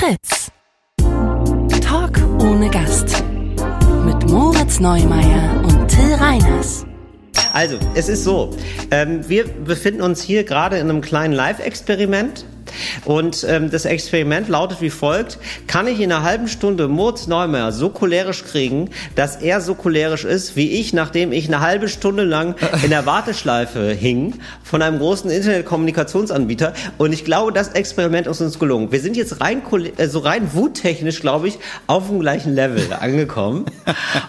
Fritz. Talk ohne Gast. Mit Moritz Neumeier und Till Reiners. Also, es ist so, ähm, wir befinden uns hier gerade in einem kleinen Live-Experiment. Und ähm, das Experiment lautet wie folgt. Kann ich in einer halben Stunde Moritz Neumeier so cholerisch kriegen, dass er so cholerisch ist, wie ich, nachdem ich eine halbe Stunde lang in der Warteschleife hing von einem großen Internetkommunikationsanbieter. Und ich glaube, das Experiment ist uns gelungen. Wir sind jetzt rein, äh, so rein wuttechnisch, glaube ich, auf dem gleichen Level angekommen.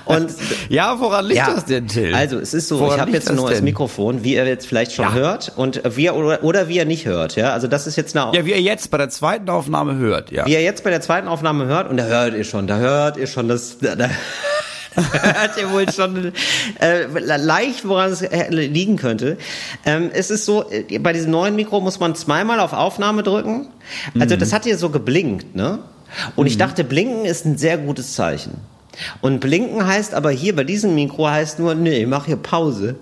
Und ja, woran liegt ja, das denn, Till? Also, es ist so, woran ich habe jetzt ein neues denn? Mikrofon, wie ihr jetzt vielleicht schon ja. hört und wie ihr, oder, oder wie ihr nicht hört. Ja, also das ist jetzt eine ja, wie ihr jetzt bei der zweiten Aufnahme hört, ja. Wie ihr jetzt bei der zweiten Aufnahme hört, und da hört ihr schon, da hört ihr schon das, da, da hört ihr wohl schon äh, leicht, woran es äh, liegen könnte. Ähm, es ist so, äh, bei diesem neuen Mikro muss man zweimal auf Aufnahme drücken. Also mhm. das hat hier so geblinkt, ne? Und mhm. ich dachte, blinken ist ein sehr gutes Zeichen. Und blinken heißt aber hier bei diesem Mikro heißt nur, nee, mach hier Pause.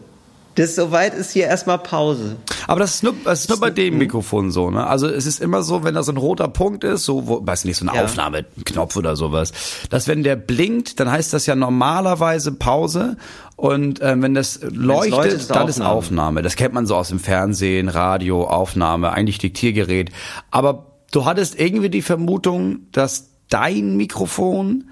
Das soweit ist hier erstmal Pause. Aber das ist nur, das ist nur bei dem Mikrofon so, ne? Also es ist immer so, wenn da so ein roter Punkt ist, so, wo, weiß nicht, so ein ja. Aufnahmeknopf oder sowas, dass wenn der blinkt, dann heißt das ja normalerweise Pause und äh, wenn das leuchtet, leuchtet ist dann Aufnahme. ist Aufnahme. Das kennt man so aus dem Fernsehen, Radio, Aufnahme, eigentlich Diktiergerät. Aber du hattest irgendwie die Vermutung, dass dein Mikrofon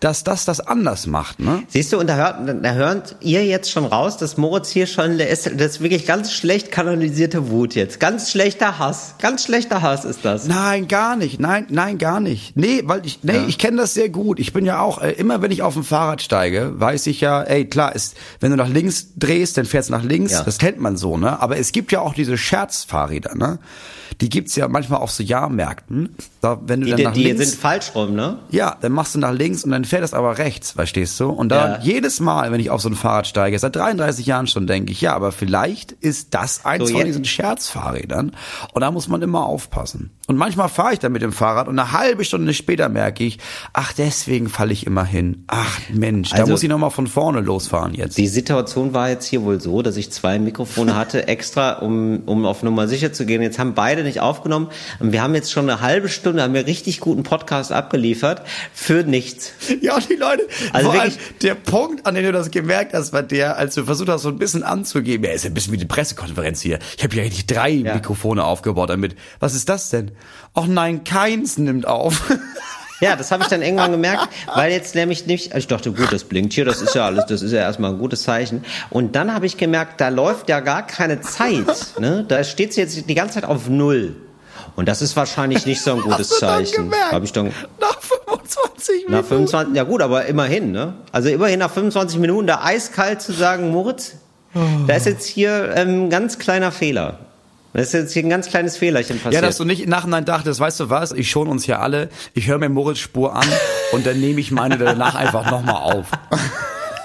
dass das das anders macht, ne? Siehst du, und da hört, da hört ihr jetzt schon raus, dass Moritz hier schon, der ist, das ist wirklich ganz schlecht kanalisierte Wut jetzt. Ganz schlechter Hass. Ganz schlechter Hass ist das. Nein, gar nicht. Nein, nein, gar nicht. Nee, weil ich, nee, ja. ich kenne das sehr gut. Ich bin ja auch, äh, immer wenn ich auf dem Fahrrad steige, weiß ich ja, ey, klar, ist, wenn du nach links drehst, dann fährst du nach links. Ja. Das kennt man so, ne? Aber es gibt ja auch diese Scherzfahrräder, ne? Die gibt's ja manchmal auf so Jahrmärkten. Da, wenn du die, dann nach die links, sind falsch rum, ne? Ja, dann machst du nach links und dann fährt es aber rechts, verstehst du? Und da ja. jedes Mal, wenn ich auf so ein Fahrrad steige, seit 33 Jahren schon, denke ich, ja, aber vielleicht ist das eins so, von diesen Scherzfahrrädern. Und da muss man immer aufpassen. Und manchmal fahre ich dann mit dem Fahrrad und eine halbe Stunde später merke ich, ach, deswegen falle ich immer hin. Ach Mensch, also, da muss ich nochmal von vorne losfahren jetzt. Die Situation war jetzt hier wohl so, dass ich zwei Mikrofone hatte, extra, um, um auf Nummer sicher zu gehen. Jetzt haben beide nicht aufgenommen. Und wir haben jetzt schon eine halbe Stunde, haben wir richtig guten Podcast abgeliefert für nichts. Ja, die Leute, also wirklich, der Punkt, an dem du das gemerkt hast, war der, als du versucht hast, so ein bisschen anzugeben, ja, ist ein bisschen wie die Pressekonferenz hier. Ich habe ja richtig drei ja. Mikrofone aufgebaut damit. Was ist das denn? Ach nein, keins nimmt auf. Ja, das habe ich dann irgendwann gemerkt, weil jetzt nämlich nicht, ich dachte, gut, das blinkt hier, das ist ja alles, das ist ja erstmal ein gutes Zeichen. Und dann habe ich gemerkt, da läuft ja gar keine Zeit. Ne? Da steht sie jetzt die ganze Zeit auf Null. Und das ist wahrscheinlich nicht so ein gutes Hast Zeichen. Habe ich dann nach 25 Minuten. Nach 25, ja gut, aber immerhin, ne? Also immerhin nach 25 Minuten da eiskalt zu sagen, Moritz, oh. da ist jetzt hier ein ähm, ganz kleiner Fehler. Das ist jetzt hier ein ganz kleines Fehlerchen passiert. Ja, dass du nicht im Nachhinein dachtest, weißt du was, ich schon uns hier alle, ich höre mir Moritz Spur an und dann nehme ich meine danach einfach nochmal auf.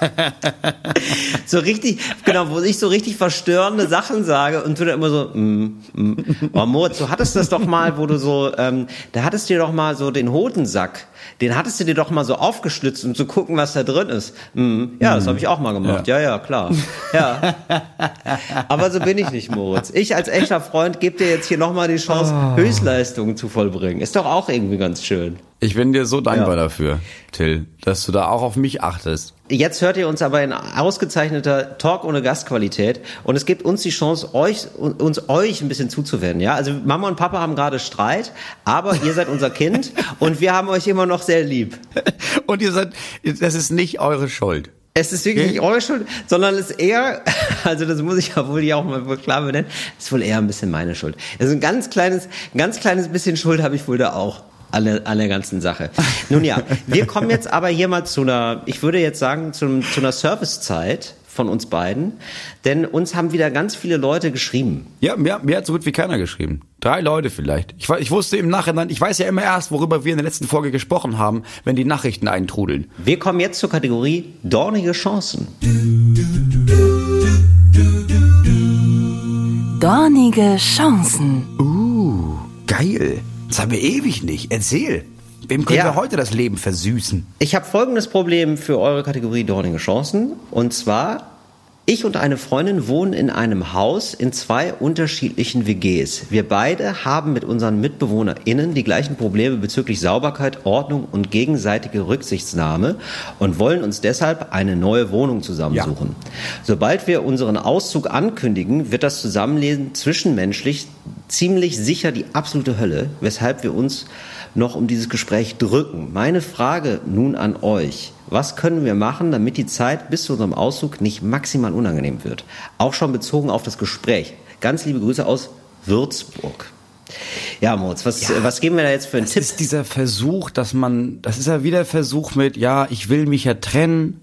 so richtig, genau, wo ich so richtig verstörende Sachen sage und du dann immer so, mm, mm. Oh, Moritz, du hattest das doch mal, wo du so, ähm, da hattest du dir doch mal so den Hodensack, den hattest du dir doch mal so aufgeschlitzt, um zu gucken, was da drin ist. Mm, ja, das habe ich auch mal gemacht. Ja, ja, ja klar. Ja. Aber so bin ich nicht, Moritz. Ich als echter Freund gebe dir jetzt hier nochmal die Chance, oh. Höchstleistungen zu vollbringen. Ist doch auch irgendwie ganz schön. Ich bin dir so dankbar ja. dafür, Till, dass du da auch auf mich achtest. Jetzt hört ihr uns aber in ausgezeichneter Talk ohne Gastqualität und es gibt uns die Chance, euch uns euch ein bisschen zuzuwenden. Ja, also Mama und Papa haben gerade Streit, aber ihr seid unser Kind und wir haben euch immer noch sehr lieb. Und ihr seid, das ist nicht eure Schuld. Es ist wirklich nicht eure Schuld, sondern es ist eher, also das muss ich ja wohl hier auch mal klar benennen, ist wohl eher ein bisschen meine Schuld. Also ein ganz kleines, ein ganz kleines bisschen Schuld habe ich wohl da auch an der, an der ganzen Sache. Nun ja, wir kommen jetzt aber hier mal zu einer, ich würde jetzt sagen, zu, zu einer Servicezeit von uns beiden, denn uns haben wieder ganz viele Leute geschrieben. Ja, mir, mir hat so gut wie keiner geschrieben. Drei Leute vielleicht. Ich, ich wusste im Nachhinein, ich weiß ja immer erst, worüber wir in der letzten Folge gesprochen haben, wenn die Nachrichten eintrudeln. Wir kommen jetzt zur Kategorie Dornige Chancen. Dornige Chancen. Uh, geil. Das haben wir ewig nicht. Erzähl. Wem können ja. wir heute das Leben versüßen? Ich habe folgendes Problem für eure Kategorie Dornige Chancen. Und zwar Ich und eine Freundin wohnen in einem Haus in zwei unterschiedlichen WGs. Wir beide haben mit unseren MitbewohnerInnen die gleichen Probleme bezüglich Sauberkeit, Ordnung und gegenseitige Rücksichtnahme und wollen uns deshalb eine neue Wohnung zusammensuchen. Ja. Sobald wir unseren Auszug ankündigen, wird das Zusammenleben zwischenmenschlich ziemlich sicher die absolute Hölle, weshalb wir uns noch um dieses Gespräch drücken. Meine Frage nun an euch. Was können wir machen, damit die Zeit bis zu unserem Auszug nicht maximal unangenehm wird? Auch schon bezogen auf das Gespräch. Ganz liebe Grüße aus Würzburg. Ja, Moritz, was, ja, was geben wir da jetzt für einen das Tipp? Das ist dieser Versuch, dass man, das ist ja wieder der Versuch mit, ja, ich will mich ja trennen,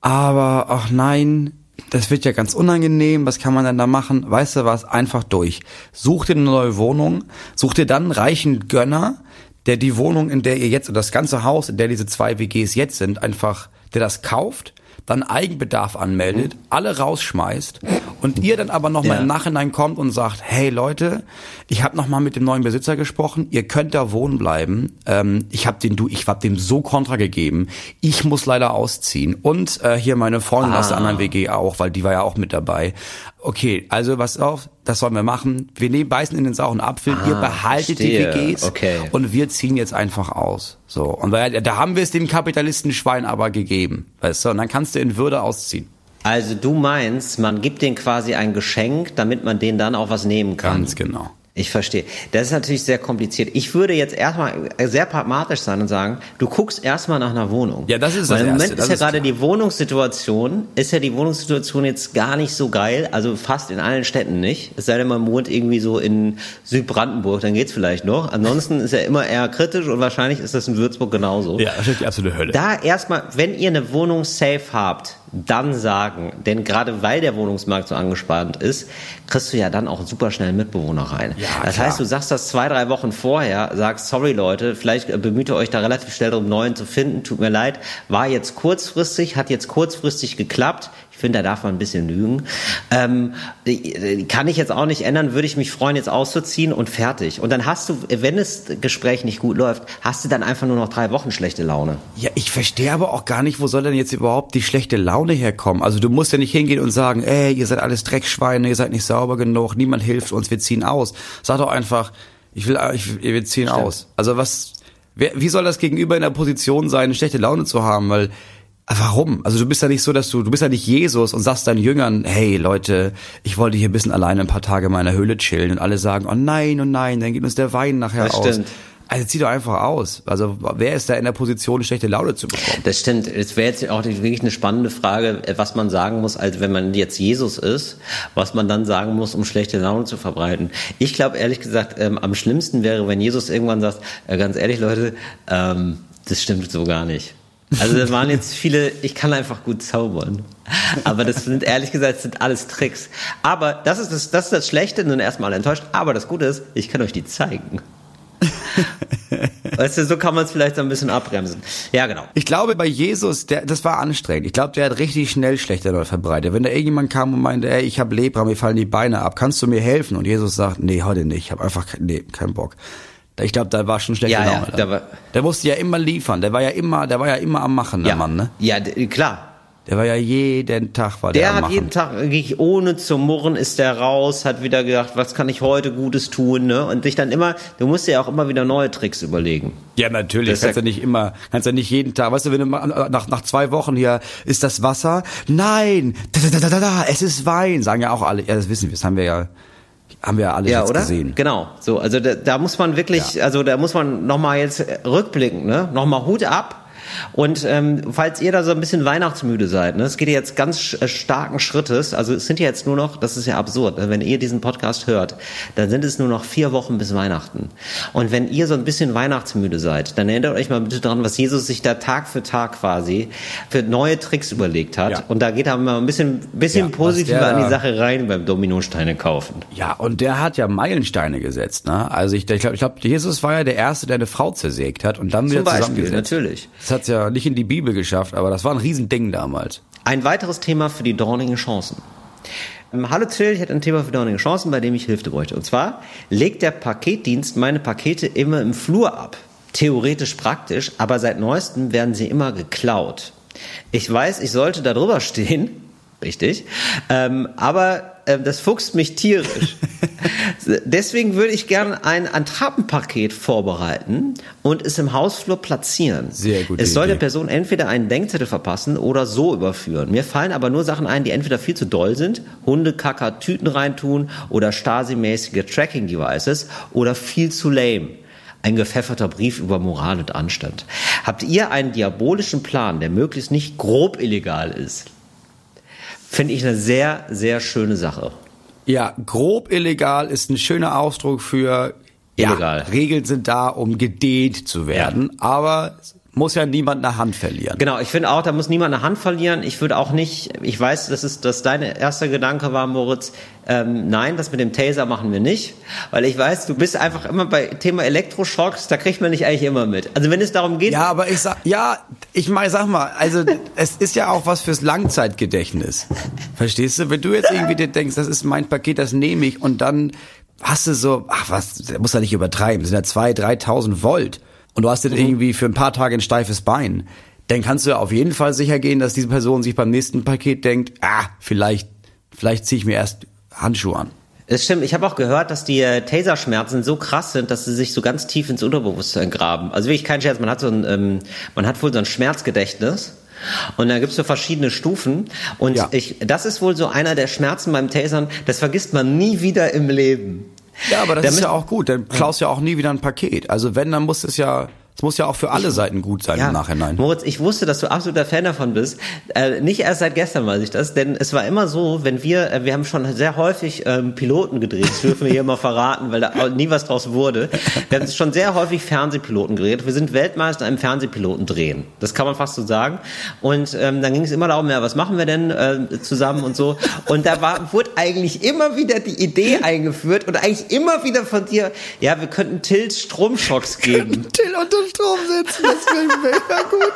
aber ach nein, das wird ja ganz unangenehm, was kann man denn da machen? Weißt du was, einfach durch. Such dir eine neue Wohnung, such dir dann einen reichen Gönner, der die Wohnung, in der ihr jetzt, das ganze Haus, in der diese zwei WGs jetzt sind, einfach, der das kauft, dann Eigenbedarf anmeldet, mhm. alle rausschmeißt und ihr dann aber nochmal ja. im Nachhinein kommt und sagt, hey Leute, ich habe nochmal mit dem neuen Besitzer gesprochen, ihr könnt da wohnen bleiben. Ähm, ich habe den du, ich hab dem so Kontra gegeben. Ich muss leider ausziehen und äh, hier meine Freundin ah. aus der ah. anderen WG auch, weil die war ja auch mit dabei. Okay, also was auf, das sollen wir machen. Wir nehmen, beißen in den sauren Apfel, ah, ihr behaltet verstehe. die WGs okay. und wir ziehen jetzt einfach aus. So. Und da, da haben wir es dem Kapitalistenschwein aber gegeben. Weißt du, und dann kannst du in Würde ausziehen. Also du meinst, man gibt denen quasi ein Geschenk, damit man denen dann auch was nehmen kann. Ganz genau. Ich verstehe. Das ist natürlich sehr kompliziert. Ich würde jetzt erstmal sehr pragmatisch sein und sagen, du guckst erstmal nach einer Wohnung. Ja, das ist Weil das Im Moment Erste, ist ja gerade die Wohnungssituation, ist ja die Wohnungssituation jetzt gar nicht so geil, also fast in allen Städten nicht. Es sei denn, man wohnt irgendwie so in Südbrandenburg, dann geht's vielleicht noch. Ansonsten ist ja immer eher kritisch und wahrscheinlich ist das in Würzburg genauso. Ja, das ist die absolute Hölle. Da erstmal, wenn ihr eine Wohnung safe habt, dann sagen. Denn gerade weil der Wohnungsmarkt so angespannt ist, kriegst du ja dann auch super schnell Mitbewohner rein. Ja, das klar. heißt, du sagst das zwei, drei Wochen vorher, sagst, sorry Leute, vielleicht bemüht ihr euch da relativ schnell darum, neuen zu finden, tut mir leid, war jetzt kurzfristig, hat jetzt kurzfristig geklappt, finde, da darf man ein bisschen lügen. Ähm, kann ich jetzt auch nicht ändern, würde ich mich freuen, jetzt auszuziehen und fertig. Und dann hast du, wenn das Gespräch nicht gut läuft, hast du dann einfach nur noch drei Wochen schlechte Laune. Ja, ich verstehe aber auch gar nicht, wo soll denn jetzt überhaupt die schlechte Laune herkommen? Also du musst ja nicht hingehen und sagen, ey, ihr seid alles Dreckschweine, ihr seid nicht sauber genug, niemand hilft uns, wir ziehen aus. Sag doch einfach, ich will, ich, wir ziehen Stimmt. aus. Also was, wer, wie soll das Gegenüber in der Position sein, eine schlechte Laune zu haben? Weil Warum? Also du bist ja nicht so, dass du, du bist ja nicht Jesus und sagst deinen Jüngern, hey Leute, ich wollte hier ein bisschen alleine ein paar Tage in meiner Höhle chillen und alle sagen, oh nein, oh nein, dann geht uns der Wein nachher das aus. Stimmt. Also zieh doch einfach aus. Also wer ist da in der Position, schlechte Laune zu bekommen? Das stimmt. Es wäre jetzt auch wirklich eine spannende Frage, was man sagen muss, als wenn man jetzt Jesus ist, was man dann sagen muss, um schlechte Laune zu verbreiten. Ich glaube ehrlich gesagt, ähm, am schlimmsten wäre, wenn Jesus irgendwann sagt, äh, ganz ehrlich Leute, ähm, das stimmt so gar nicht. Also da waren jetzt viele, ich kann einfach gut zaubern. Aber das sind ehrlich gesagt, das sind alles Tricks. Aber das ist das, das ist das Schlechte, nun erstmal enttäuscht. Aber das Gute ist, ich kann euch die zeigen. weißt du, so kann man es vielleicht so ein bisschen abbremsen. Ja, genau. Ich glaube, bei Jesus, der, das war anstrengend. Ich glaube, der hat richtig schnell schlechte Leute verbreitet. Wenn da irgendjemand kam und meinte, ey, ich habe Lepra, mir fallen die Beine ab, kannst du mir helfen? Und Jesus sagt, nee, heute nicht, ich habe einfach, nee, keinen Bock. Ich glaube, da war schon schlechte ja, Laune. Ja, der, war, der musste ja immer liefern. Der war ja immer, der war ja immer am Machen, der ja, Mann, ne? Ja, klar. Der war ja jeden Tag war der, der hat jeden Tag wirklich ohne zu murren ist der raus, hat wieder gedacht, was kann ich heute Gutes tun, ne? Und sich dann immer, du musst dir ja auch immer wieder neue Tricks überlegen. Ja, natürlich. Das kannst ja nicht immer, kannst ja nicht jeden Tag, weißt du, wenn du nach, nach zwei Wochen hier, ist das Wasser? Nein! Da, da, da, da, da, es ist Wein, sagen ja auch alle. Ja, das wissen wir, das haben wir ja haben wir ja alle ja, jetzt oder? gesehen. Genau. So, also da, da muss man wirklich, ja. also da muss man nochmal jetzt rückblicken, ne? Nochmal Hut ab und ähm, falls ihr da so ein bisschen weihnachtsmüde seid, ne, es geht jetzt ganz äh, starken Schrittes, also es sind ja jetzt nur noch, das ist ja absurd, ne, wenn ihr diesen Podcast hört, dann sind es nur noch vier Wochen bis Weihnachten. Und wenn ihr so ein bisschen weihnachtsmüde seid, dann erinnert euch mal bitte dran, was Jesus sich da Tag für Tag quasi für neue Tricks überlegt hat. Ja. Und da geht er mal ein bisschen, bisschen ja, positiver der, an die Sache rein beim Dominosteine kaufen. Ja, und der hat ja Meilensteine gesetzt. Ne? Also ich, ich glaube, ich glaub, Jesus war ja der Erste, der eine Frau zersägt hat und dann Zum wieder Beispiel, zusammengesetzt. natürlich. Das hat ja nicht in die Bibel geschafft, aber das war ein Riesending damals. Ein weiteres Thema für die dornigen Chancen. Ähm, Hallo Till, ich hätte ein Thema für dornige Chancen, bei dem ich Hilfe bräuchte. Und zwar legt der Paketdienst meine Pakete immer im Flur ab. Theoretisch praktisch, aber seit neuestem werden sie immer geklaut. Ich weiß, ich sollte da drüber stehen, Richtig. Ähm, aber äh, das fuchst mich tierisch. Deswegen würde ich gerne ein Attrappenpaket vorbereiten und es im Hausflur platzieren. Sehr gut. Es soll der Person entweder einen Denkzettel verpassen oder so überführen. Mir fallen aber nur Sachen ein, die entweder viel zu doll sind, Hundekacker Tüten reintun oder Stasi-mäßige Tracking-Devices oder viel zu lame. Ein gepfefferter Brief über Moral und Anstand. Habt ihr einen diabolischen Plan, der möglichst nicht grob illegal ist? Finde ich eine sehr, sehr schöne Sache. Ja, grob illegal ist ein schöner Ausdruck für Illegal. Ja, Regeln sind da, um gedehnt zu werden, aber muss ja niemand eine Hand verlieren. Genau, ich finde auch, da muss niemand eine Hand verlieren. Ich würde auch nicht, ich weiß, dass es, dass dein erster Gedanke war, Moritz, ähm, nein, das mit dem Taser machen wir nicht, weil ich weiß, du bist einfach immer bei Thema Elektroschocks, da kriegt man nicht eigentlich immer mit. Also wenn es darum geht, Ja, aber ich sag, ja, ich meine, sag mal, also es ist ja auch was fürs Langzeitgedächtnis. Verstehst du? Wenn du jetzt irgendwie dir denkst, das ist mein Paket, das nehme ich und dann hast du so, ach was, der muss ja nicht übertreiben, das sind ja zwei, dreitausend Volt und du hast jetzt irgendwie für ein paar Tage ein steifes Bein, dann kannst du auf jeden Fall sicher gehen, dass diese Person sich beim nächsten Paket denkt, ah, vielleicht, vielleicht ziehe ich mir erst Handschuhe an. Es stimmt, ich habe auch gehört, dass die äh, Taserschmerzen so krass sind, dass sie sich so ganz tief ins Unterbewusstsein graben. Also wirklich kein Scherz, man hat so ein, ähm, man hat wohl so ein Schmerzgedächtnis. Und da gibt's so verschiedene Stufen. Und Ja. ich, das ist wohl so einer der Schmerzen beim Tasern, das vergisst man nie wieder im Leben. Ja, aber das Damit- ist ja auch gut, dann klaust du ja auch nie wieder ein Paket. Also wenn, dann muss es ja, es muss ja auch für alle Seiten gut sein im Nachhinein. Moritz, ich wusste, dass du absoluter Fan davon bist. Äh, nicht erst seit gestern weiß ich das, denn es war immer so, wenn wir, äh, wir haben schon sehr häufig ähm, Piloten gedreht, das dürfen wir hier mal verraten, weil da nie was draus wurde. Wir haben schon sehr häufig Fernsehpiloten gedreht. Wir sind Weltmeister im Fernsehpiloten drehen. Das kann man fast so sagen. Und ähm, dann ging es immer darum, ja, was machen wir denn äh, zusammen und so. Und da war, wurde eigentlich immer wieder die Idee eingeführt und eigentlich immer wieder von dir, ja, wir könnten Tills Stromschocks geben. Till unter Strom setzen, das wäre mega gut.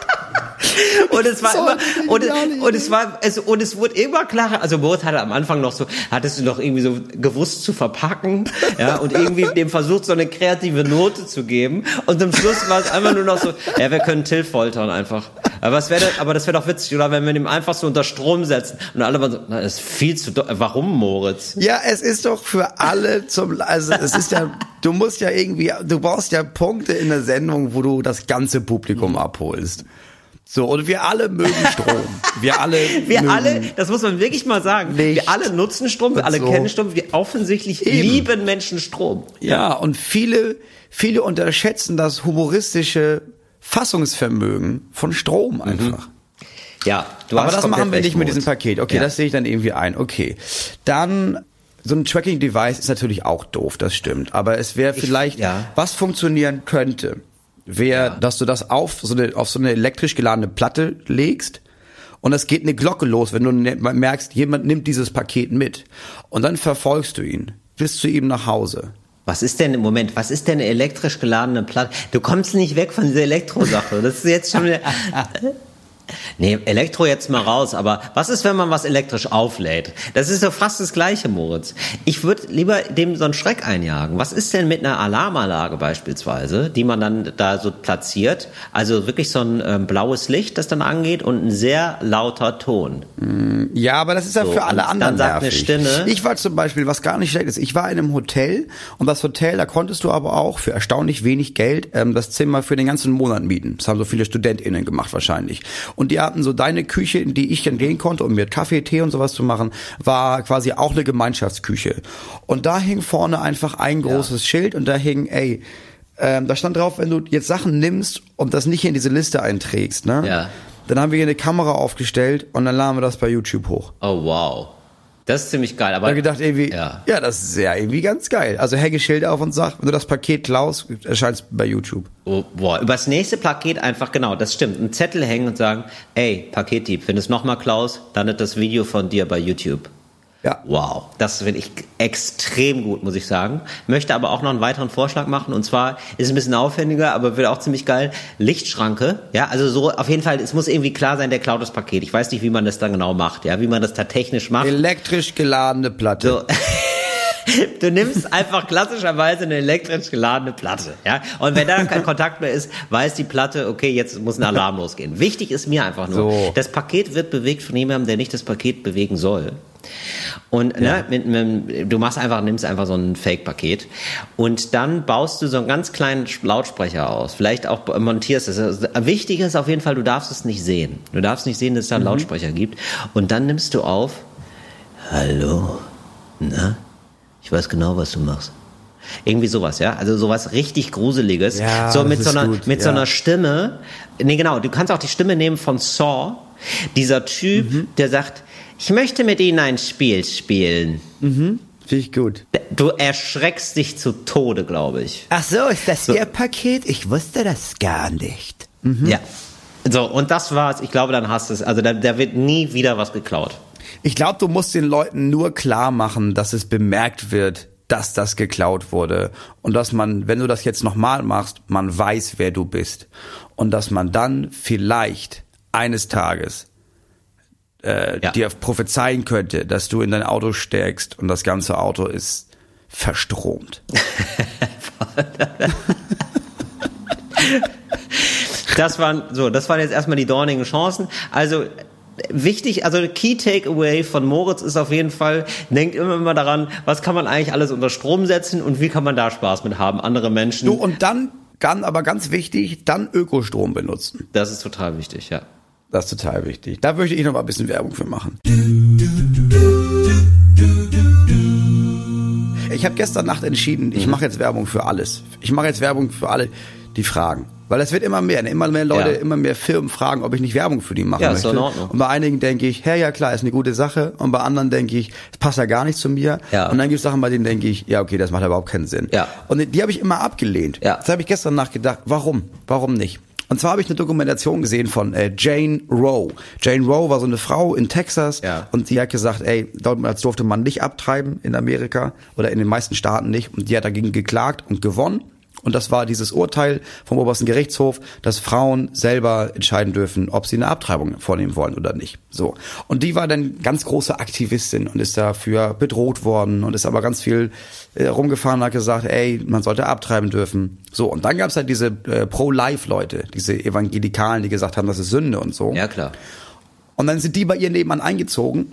Und es war immer, und, und es war, es, und es wurde immer klarer. Also Moritz hatte am Anfang noch so, hattest du noch irgendwie so gewusst zu verpacken, ja, und irgendwie dem versucht, so eine kreative Note zu geben. Und zum Schluss war es einfach nur noch so, ja, wir können Till foltern einfach. Aber es wäre, aber das wäre doch witzig, oder? Wenn wir ihn einfach so unter Strom setzen. Und alle waren so, na, das ist viel zu, warum Moritz? Ja, es ist doch für alle zum, also es ist ja, du musst ja irgendwie, du brauchst ja Punkte in der Sendung, wo du das ganze Publikum abholst. So, und wir alle mögen Strom. Wir alle Wir alle, das muss man wirklich mal sagen, Licht wir alle nutzen Strom, wir alle so. kennen Strom, wir offensichtlich Eben. lieben Menschen Strom. Ja, und viele, viele unterschätzen das humoristische Fassungsvermögen von Strom einfach. Ja, du Aber hast das machen wir nicht mit diesem Paket. Okay, Ja. das sehe ich dann irgendwie ein. Okay. Dann so ein Tracking-Device ist natürlich auch doof, das stimmt. Aber es wäre vielleicht, ja. was funktionieren könnte, wäre, dass du das auf so, eine, auf so eine elektrisch geladene Platte legst und es geht eine Glocke los, wenn du ne- merkst, jemand nimmt dieses Paket mit. Und dann verfolgst du ihn bis zu ihm nach Hause. Was ist denn im Moment, was ist denn eine elektrisch geladene Platte? Du kommst nicht weg von dieser Elektrosache. Das ist jetzt schon wieder. Nee, Elektro jetzt mal raus, aber was ist, wenn man was elektrisch auflädt? Das ist doch fast das gleiche, Moritz. Ich würde lieber dem so einen Schreck einjagen. Was ist denn mit einer Alarmanlage beispielsweise, die man dann da so platziert? Also wirklich so ein ähm, blaues Licht, das dann angeht und ein sehr lauter Ton. Ja, aber das ist ja So, für alle anderen dann sagt eine nervig. Stimme- Ich war zum Beispiel, was gar nicht schlecht ist, ich war in einem Hotel und das Hotel, da konntest du aber auch für erstaunlich wenig Geld ähm, das Zimmer für den ganzen Monat mieten. Das haben so viele StudentInnen gemacht wahrscheinlich. Und die hatten so deine Küche, in die ich dann gehen konnte, um mir Kaffee, Tee und sowas zu machen, war quasi auch eine Gemeinschaftsküche. Und da hing vorne einfach ein großes Schild und da hing, ey, ähm, da stand drauf, wenn du jetzt Sachen nimmst und das nicht in diese Liste einträgst, ne? Ja. Dann haben wir hier eine Kamera aufgestellt und dann laden wir das bei YouTube hoch. Oh wow. Das ist ziemlich geil. Aber Da gedacht irgendwie, Ja. ja. das ist ja irgendwie ganz geil. Also hänge Schild auf und sag, wenn du das Paket klaust, erscheint es bei YouTube. Oh, boah, übers nächste Paket einfach, genau, das stimmt, einen Zettel hängen und sagen, ey, Paketdieb, wenn du es nochmal klaust, landet das Video von dir bei YouTube. Ja. Wow, das finde ich extrem gut, muss ich sagen. Möchte aber auch noch einen weiteren Vorschlag machen und zwar ist es ein bisschen aufwendiger, aber wird auch ziemlich geil. Lichtschranke, ja, also so auf jeden Fall, es muss irgendwie klar sein, der klaut das Paket. Ich weiß nicht, wie man das dann genau macht, ja, wie man das da technisch macht. Elektrisch geladene Platte. So. Du nimmst einfach klassischerweise eine elektrisch geladene Platte, ja. Und wenn da kein Kontakt mehr ist, weiß die Platte, okay, jetzt muss ein Alarm losgehen. Wichtig ist mir einfach nur, So. das Paket wird bewegt von jemandem, der nicht das Paket bewegen soll. Und ne, mit, mit, du machst einfach, nimmst einfach so ein Fake-Paket und dann baust du so einen ganz kleinen Lautsprecher aus. Vielleicht auch montierst es. Also, Wichtig ist auf jeden Fall, du darfst es nicht sehen. Du darfst nicht sehen, dass es da einen Lautsprecher gibt. Und dann nimmst du auf, hallo, na, ich weiß genau, was du machst. Irgendwie sowas, ja? Also sowas richtig Gruseliges. Ja, so mit so einer, gut, mit so ja. einer Stimme. Nee, genau. Du kannst auch die Stimme nehmen von Saw. Dieser Typ, Mhm. der sagt, ich möchte mit Ihnen ein Spiel spielen. Finde ich gut. Du erschreckst dich zu Tode, glaube ich. Ach so, ist das So. Ihr Paket? Ich wusste das gar nicht. Ja. So, und das war's. Ich glaube, dann hast du es. Also da, da wird nie wieder was geklaut. Ich glaube, du musst den Leuten nur klar machen, dass es bemerkt wird, dass das geklaut wurde und dass man, wenn du das jetzt nochmal machst, man weiß, wer du bist und dass man dann vielleicht eines Tages äh, Ja. dir prophezeien könnte, dass du in dein Auto steigst und das ganze Auto ist verstromt. Das waren so, das waren jetzt erstmal die dornigen Chancen. Also wichtig, also Key Takeaway von Moritz ist auf jeden Fall, denkt immer immer daran, was kann man eigentlich alles unter Strom setzen und wie kann man da Spaß mit haben, andere Menschen. Du und dann, dann aber ganz wichtig, dann Ökostrom benutzen. Das ist total wichtig, ja. Das ist total wichtig. Da möchte ich noch mal ein bisschen Werbung für machen. Ich habe gestern Nacht entschieden, ich mache jetzt Werbung für alles. Ich mache jetzt Werbung für alle, die fragen. Weil es wird immer mehr, ne? immer mehr Leute, Ja. immer mehr Firmen fragen, ob ich nicht Werbung für die machen Ja, ist möchte. doch in Ordnung. Und bei einigen denke ich, hey, ja klar, ist eine gute Sache. Und bei anderen denke ich, es passt ja gar nicht zu mir. Ja. Und dann gibt es Sachen, bei denen denke ich, ja okay, das macht überhaupt keinen Sinn. Ja. Und die habe ich immer abgelehnt. Ja. Das habe ich gestern nachgedacht, warum? Warum nicht? Und zwar habe ich eine Dokumentation gesehen von äh, Jane Roe. Jane Roe war so eine Frau in Texas Ja. und die hat gesagt, ey, damals durfte man nicht abtreiben in Amerika oder in den meisten Staaten nicht. Und die hat dagegen geklagt und gewonnen. Und das war dieses Urteil vom obersten Gerichtshof, dass Frauen selber entscheiden dürfen, ob sie eine Abtreibung vornehmen wollen oder nicht. So. Und die war dann ganz große Aktivistin und ist dafür bedroht worden und ist aber ganz viel äh, rumgefahren und hat gesagt, ey, man sollte abtreiben dürfen. So. Und dann gab's halt diese äh, Pro-Life-Leute, diese Evangelikalen, die gesagt haben, das ist Sünde und so. Ja, klar. Und dann sind die bei ihr nebenan eingezogen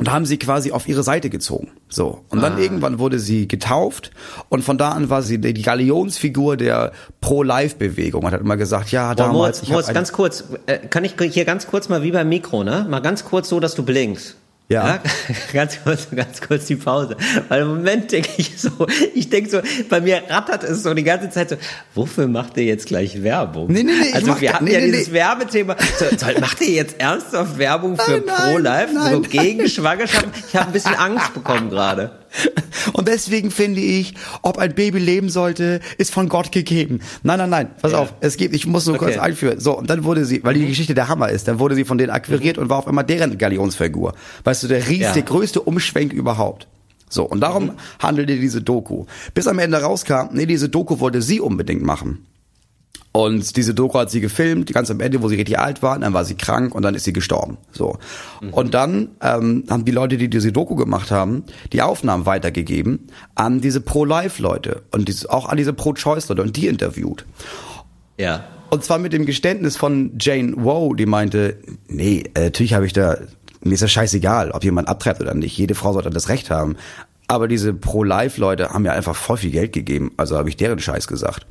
und haben sie quasi auf ihre Seite gezogen. So. Und dann irgendwann wurde sie getauft und von da an war sie die Galionsfigur der Pro-Life-Bewegung. Man hat immer gesagt, ja, damals. Moritz, Moritz ganz kurz, äh, kann ich hier ganz kurz mal wie beim Mikro, ne? Mal ganz kurz so, dass du blinkst. Ja. ganz kurz, ganz kurz die Pause. Weil im Moment denke ich so, ich denke so, bei mir rattert es so die ganze Zeit so, wofür macht ihr jetzt gleich Werbung? Nee, nee, nee, Also wir hatten nee, ja nee, dieses nee. Werbethema. So, soll, macht ihr jetzt ernsthaft Werbung für Nein, nein, Pro-Life? So nein, gegen Schwangerschaften? Ich habe ein bisschen Angst bekommen gerade. Und deswegen finde ich, ob ein Baby leben sollte, ist von Gott gegeben. Nein, nein, nein, pass Ja. auf, es geht, ich muss nur kurz Okay. Mhm. einführen. So, und dann wurde sie, weil die Geschichte der Hammer ist, dann wurde sie von denen akquiriert und war auf einmal deren Galionsfigur. Weißt du, der riesige, Ja. Mhm. größte Umschwenk überhaupt. So, und darum handelte diese Doku. Bis am Ende rauskam, nee, diese Doku wollte sie unbedingt machen. Und diese Doku hat sie gefilmt, ganz am Ende, wo sie richtig alt war, dann war sie krank und dann ist sie gestorben. So. Und dann ähm, haben die Leute, die diese Doku gemacht haben, die Aufnahmen weitergegeben an diese Pro-Life-Leute und diese, auch an diese Pro-Choice-Leute und die interviewt. Ja. Und zwar mit dem Geständnis von Jane Wow, die meinte, nee, äh, natürlich habe ich da, mir ist das scheißegal, ob jemand abtreibt oder nicht. Jede Frau sollte das Recht haben. Aber diese Pro-Life-Leute haben ja einfach voll viel Geld gegeben, also habe ich deren Scheiß gesagt.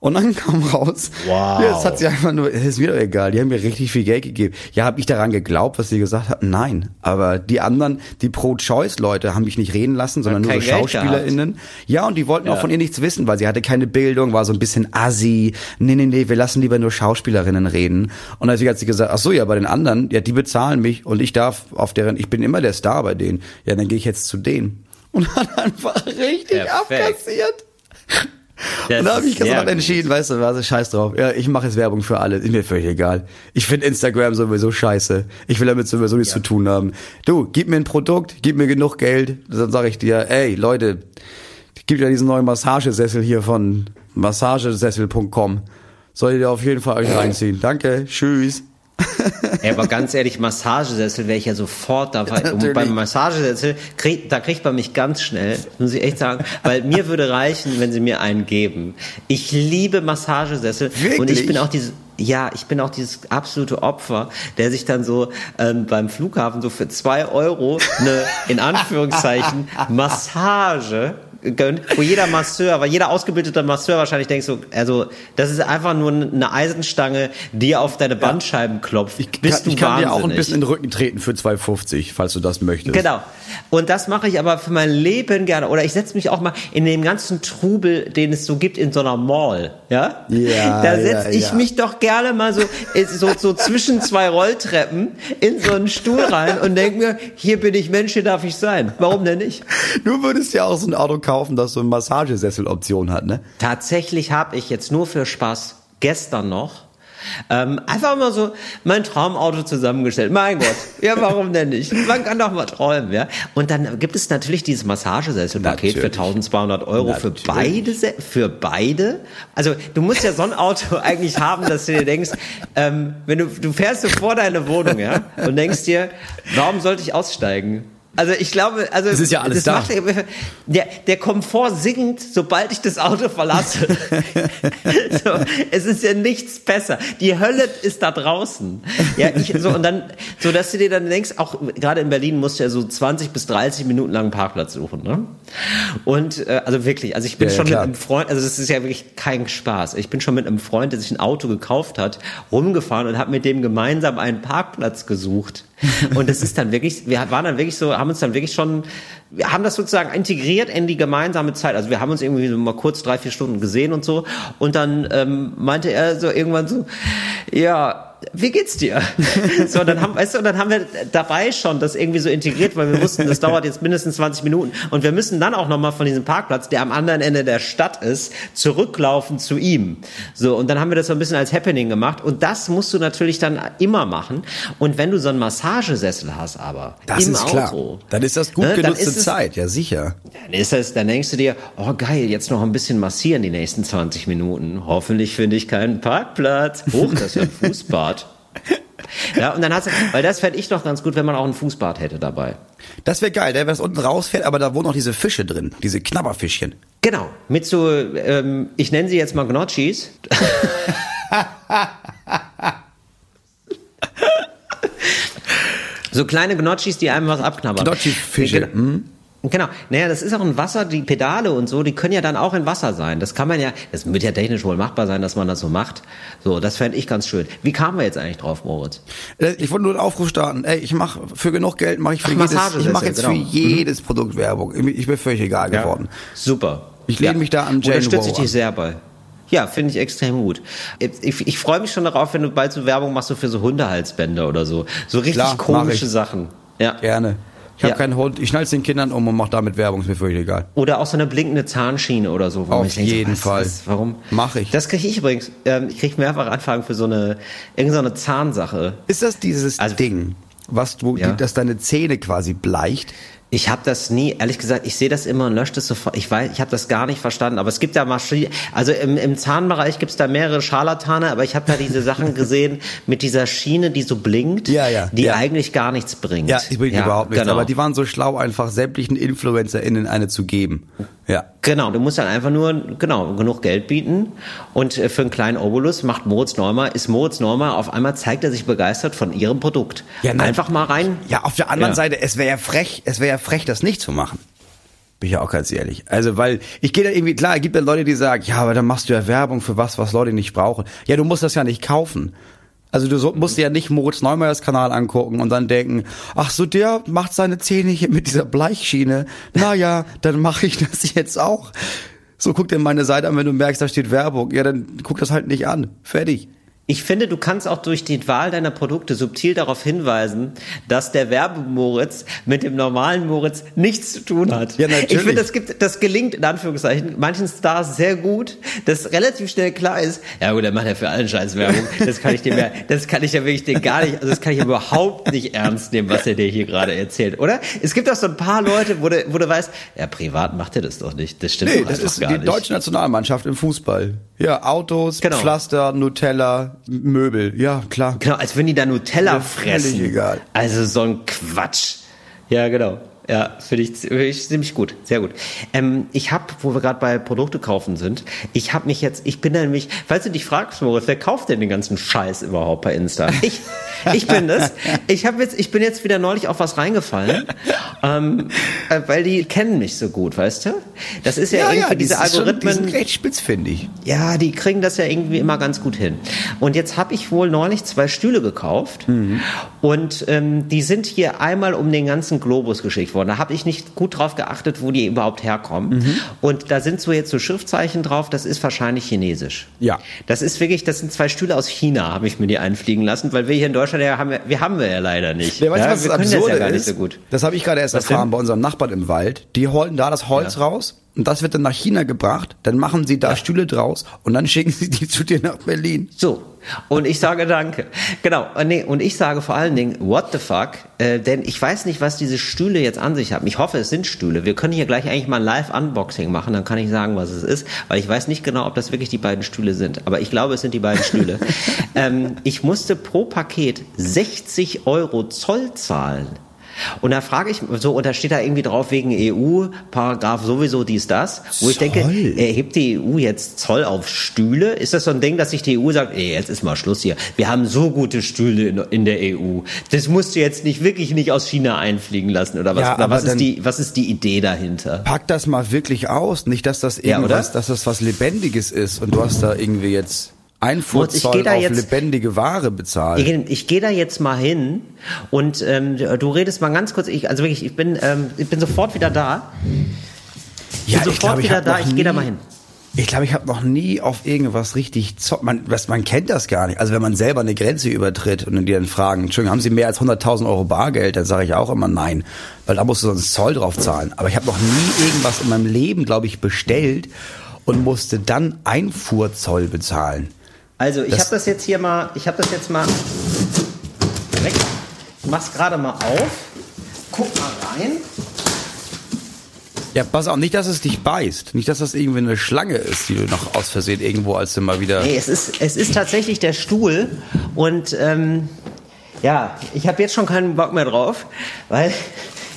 Und dann kam raus, Wow. ja, das hat sie einfach nur, es ist mir doch egal, die haben mir richtig viel Geld gegeben. Ja, habe ich daran geglaubt, was sie gesagt hat? Nein. Aber die anderen, die Pro-Choice-Leute, haben mich nicht reden lassen, sondern nur so SchauspielerInnen. Ja, und die wollten auch Ja. von ihr nichts wissen, weil sie hatte keine Bildung, war so ein bisschen assi. Nee, nee, nee, wir lassen lieber nur Schauspielerinnen reden. Und deswegen hat sie gesagt, ach so, ja, bei den anderen, ja, die bezahlen mich und ich darf auf deren, ich bin immer der Star bei denen. Ja, dann gehe ich jetzt zu denen. Und hat einfach richtig Perfekt. abkassiert. Das Und da habe ich Nacht entschieden, weißt du, was, scheiß drauf. Ja, ich mache jetzt Werbung für alle, ist mir völlig egal. Ich finde Instagram sowieso scheiße. Ich will damit sowieso nichts zu tun haben. Du, gib mir ein Produkt, gib mir genug Geld, dann sage ich dir, ey, Leute, gibt ja diesen neuen Massagesessel hier von massagesessel.com. Soll ihr auf jeden Fall euch reinziehen. Danke, tschüss. Ey, aber ganz ehrlich, Massagesessel wäre ich ja sofort dabei. Und Natürlich. beim Massagesessel, krieg, da kriegt man mich ganz schnell, muss ich echt sagen, weil mir würde reichen, wenn sie mir einen geben. Ich liebe Massagesessel und Wirklich? ich bin auch dieses, ja, ich bin auch dieses absolute Opfer, der sich dann so ähm, beim Flughafen so für zwei Euro eine, in Anführungszeichen, Massage gönnt, wo jeder Masseur, weil jeder ausgebildete Masseur wahrscheinlich denkt so, also das ist einfach nur eine Eisenstange, die auf deine Bandscheiben klopft. Ich Bist kann, ich du kann dir auch ein bisschen in den Rücken treten für 2,50, falls du das möchtest. Genau. Und das mache ich aber für mein Leben gerne. Oder ich setze mich auch mal in dem ganzen Trubel, den es so gibt in so einer Mall. Ja? Ja, Da ja, setze ich ja. mich doch gerne mal so, so, so zwischen zwei Rolltreppen in so einen Stuhl rein und denke mir, hier bin ich Mensch, hier darf ich sein. Warum denn nicht? Du würdest ja auch so ein Auto kaufen, das so eine Massagesessel-Option hat, ne? Tatsächlich habe ich jetzt nur für Spaß gestern noch ähm, einfach mal so mein Traumauto zusammengestellt. Mein Gott, ja, warum denn nicht? Man kann doch mal träumen, ja. Und dann gibt es natürlich dieses Massagesesselpaket für Natürlich. 1200 Euro für Natürlich. beide, Se- für beide. Also du musst ja so ein Auto eigentlich haben, dass du dir denkst, ähm, wenn du du fährst so vor deine Wohnung, ja, und denkst dir, warum sollte ich aussteigen? Also ich glaube, also Es ist ja alles das da. macht der, der Komfort sinkt, sobald ich das Auto verlasse. so, es ist ja nichts besser. Die Hölle ist da draußen. Ja, ich, so, und dann, so dass du dir dann denkst, auch gerade in Berlin musst du ja so 20 bis 30 Minuten lang einen Parkplatz suchen, ne? Und, äh, also wirklich, also ich bin ja, schon klar. mit einem Freund, also das ist ja wirklich kein Spaß. Ich bin schon mit einem Freund, der sich ein Auto gekauft hat, rumgefahren und habe mit dem gemeinsam einen Parkplatz gesucht. Und das ist dann wirklich, wir waren dann wirklich so, haben uns dann wirklich schon, wir haben das sozusagen integriert in die gemeinsame Zeit. Also wir haben uns irgendwie so mal kurz drei, vier Stunden gesehen und so. Und dann ähm, meinte er so irgendwann so, ja, wie geht's dir? So, dann haben, weißt du, und dann haben wir dabei schon das irgendwie so integriert, weil wir wussten, das dauert jetzt mindestens 20 Minuten. Und wir müssen dann auch nochmal von diesem Parkplatz, der am anderen Ende der Stadt ist, zurücklaufen zu ihm. So, und dann haben wir das so ein bisschen als Happening gemacht. Und das musst du natürlich dann immer machen. Und wenn du so einen Massagesessel hast, aber Das im ist Auto, klar. Dann ist das gut ne, genutzte es- Zeit, ja sicher. dann ist das, dann denkst du dir, oh geil, jetzt noch ein bisschen massieren die nächsten 20 Minuten. Hoffentlich finde ich keinen Parkplatz. Hoch, das ist ja ein Fußbad. Ja, und dann hast du, weil das fände ich doch ganz gut, wenn man auch ein Fußbad hätte dabei. Das wäre geil, wenn das unten rausfährt, aber da wohnen auch diese Fische drin, diese Knabberfischchen. Genau, mit so, ähm, ich nenne sie jetzt mal Gnocchis. so kleine Gnocchis, die einem was abknabbern. Gnocchi-Fische, Genau. Genau. Naja, das ist auch ein Wasser, die Pedale und so, die können ja dann auch in Wasser sein. Das kann man ja, das wird ja technisch wohl machbar sein, dass man das so macht. So, das fände ich ganz schön. Wie kamen wir jetzt eigentlich drauf, Moritz? Äh, Ich wollte nur einen Aufruf starten. Ey, ich mache für genug Geld mache ich für Ach, jedes, ich mache jetzt genau. für jedes Produkt Werbung. Ich bin völlig egal geworden. Super. Ich lehne mich da an Jane Unterstütze ich dich sehr bei. Ja, finde ich extrem gut. Ich, ich, freue mich schon darauf, wenn du bald so Werbung machst, so für so Hundehalsbänder oder so. So richtig Klar, mach komische. Sachen. Ja. Gerne. Ich habe Ja. keinen Hund. Ich schnall's den Kindern um und mache damit Werbung. Ist mir völlig egal. Oder auch so eine blinkende Zahnschiene oder so. Auf jeden was, Fall. Was, warum? Mach ich. Das kriege ich übrigens. Ähm, ich kriege mehrfach Anfragen für so eine, irgendeine so Zahnsache. Ist das dieses Also- Ding, was du, Ja. das deine Zähne quasi bleicht? Ich habe das nie, ehrlich gesagt, ich sehe das immer und lösche das sofort. Ich weiß, ich habe das gar nicht verstanden. Aber es gibt da Maschinen, also im, im Zahnbereich gibt es da mehrere Scharlatane, aber ich habe da diese Sachen gesehen mit dieser Schiene, die so blinkt, Ja, ja, die ja. eigentlich gar nichts bringt. Ja, die bringt überhaupt nichts. Genau. Aber die waren so schlau, einfach sämtlichen InfluencerInnen eine zu geben. Ja. Genau, du musst dann einfach nur genau genug Geld bieten und äh, für einen kleinen Obolus macht Moritz Neumer, ist Moritz Neumer auf einmal zeigt er sich begeistert von ihrem Produkt. nein. einfach mal rein. Ja, auf der anderen Ja. Seite, es wäre ja frech, es wäre ja frech, das nicht zu machen. Bin ich ja auch ganz ehrlich. Also, weil ich gehe da irgendwie, klar, es gibt ja Leute, die sagen, ja, aber dann machst du ja Werbung für was, was Leute nicht brauchen. Ja, du musst das ja nicht kaufen. Also du so, musst dir ja nicht Moritz Neumeyers Kanal angucken und dann denken, ach so, der macht seine Zähne hier mit dieser Bleichschiene. Naja, dann mache ich das jetzt auch. So guck dir meine Seite an, wenn du merkst, da steht Werbung. Ja, dann guck das halt nicht an. Fertig. Ich finde, du kannst auch durch die Wahl deiner Produkte subtil darauf hinweisen, dass der Werbemoritz mit dem normalen Moritz nichts zu tun hat. Ja, natürlich. Ich finde, das gibt, das gelingt in Anführungszeichen manchen Stars sehr gut, dass relativ schnell klar ist, ja gut, der macht ja für allen Scheiß Werbung. Das kann ich dem ja, das kann ich ja wirklich den gar nicht, also das kann ich überhaupt nicht ernst nehmen, was er dir hier gerade erzählt, oder? Es gibt auch so ein paar Leute, wo du, wo du weißt, ja, privat macht er das doch nicht. Das stimmt Nee, doch das ist gar die nicht. deutsche Nationalmannschaft im Fußball. Ja, Autos, Genau. Pflaster, Nutella, Möbel, ja, klar. Genau, als wenn die da Nutella Ja, fressen. egal. Also so ein Quatsch. Ja, genau. Ja, finde ich, finde ich ziemlich gut, sehr gut. Ähm, ich habe, wo wir gerade bei Produkte kaufen sind, ich habe mich jetzt, ich bin nämlich, falls du dich fragst, Moritz, wer kauft denn den ganzen Scheiß überhaupt bei Insta? Ich, ich bin das. Ich habe jetzt, ich bin jetzt wieder neulich auf was reingefallen, ähm, äh, weil die kennen mich so gut, weißt du? Das ist ja, irgendwie die diese schon- Algorithmen. Die sind recht spitz, finde ich. Ja, die kriegen das ja irgendwie immer ganz gut hin. Und jetzt habe ich wohl neulich zwei Stühle gekauft und ähm, die sind hier einmal um den ganzen Globus geschickt worden. Da habe ich nicht gut drauf geachtet, wo die überhaupt herkommen. Und da sind so jetzt so Schriftzeichen drauf, das ist wahrscheinlich chinesisch. Ja. Das ist wirklich, das sind zwei Stühle aus China, habe ich mir die einfliegen lassen, weil wir hier in Deutschland ja haben, wir, wir haben wir ja leider nicht. Ja, weißt ja, was wir das können das ja gar nicht ist? so gut. Das habe ich gerade erst Was erfahren denn? bei unserem Nachbarn im Wald. Die holen da das Holz raus und das wird dann nach China gebracht. Dann machen sie da Stühle draus und dann schicken sie die zu dir nach Berlin. So. Und ich sage Danke. Genau. Und Nee, und ich sage vor allen Dingen, what the fuck? Äh, denn ich weiß nicht, was diese Stühle jetzt an sich haben. Ich hoffe, es sind Stühle. Wir können hier gleich eigentlich mal ein Live-Unboxing machen, dann kann ich sagen, was es ist, weil ich weiß nicht genau, ob das wirklich die beiden Stühle sind. Aber ich glaube, es sind die beiden Stühle. ähm, ich musste pro Paket 60 Euro Zoll zahlen. Und da frage ich, so, und da steht da irgendwie drauf wegen EU, Paragraph sowieso dies, das, wo ich denke, erhebt die EU jetzt Zoll auf Stühle? Ist das so ein Ding, dass sich die EU sagt, ey, jetzt ist mal Schluss hier. Wir haben so gute Stühle in, in der EU. Das musst du jetzt nicht wirklich nicht aus China einfliegen lassen oder was? Ja, oder aber was ist die, was ist die Idee dahinter? Pack das mal wirklich aus. Nicht, dass das Ja, irgendwas, oder? dass das was Lebendiges ist und du hast da irgendwie jetzt Einfuhrzoll auf jetzt- lebendige Ware bezahlt. Ich, ich gehe da jetzt mal hin und ähm, du redest mal ganz kurz. Ich, also wirklich, ich bin, ähm, ich bin sofort wieder da. Ich bin sofort wieder hab da. Ich gehe da mal hin. Ich glaube, ich habe noch nie auf irgendwas richtig Zoll. Man, was, man kennt das gar nicht. Also wenn man selber eine Grenze übertritt und die dann fragen, Entschuldigung, haben Sie mehr als 100.000 Euro Bargeld? Dann sage ich auch immer nein, weil da musst du sonst Zoll drauf zahlen. Aber ich habe noch nie irgendwas in meinem Leben, glaube ich, bestellt und musste dann Einfuhrzoll bezahlen. Also ich habe das jetzt hier mal, ich habe das jetzt mal weg. Ich mach's gerade mal auf. Guck mal rein. Ja, pass auf, nicht, dass es dich beißt. Nicht, dass das irgendwie eine Schlange ist, die du noch aus Versehen irgendwo als du mal wieder... Nee, es ist, es ist tatsächlich der Stuhl und ähm, ja, ich habe jetzt schon keinen Bock mehr drauf, weil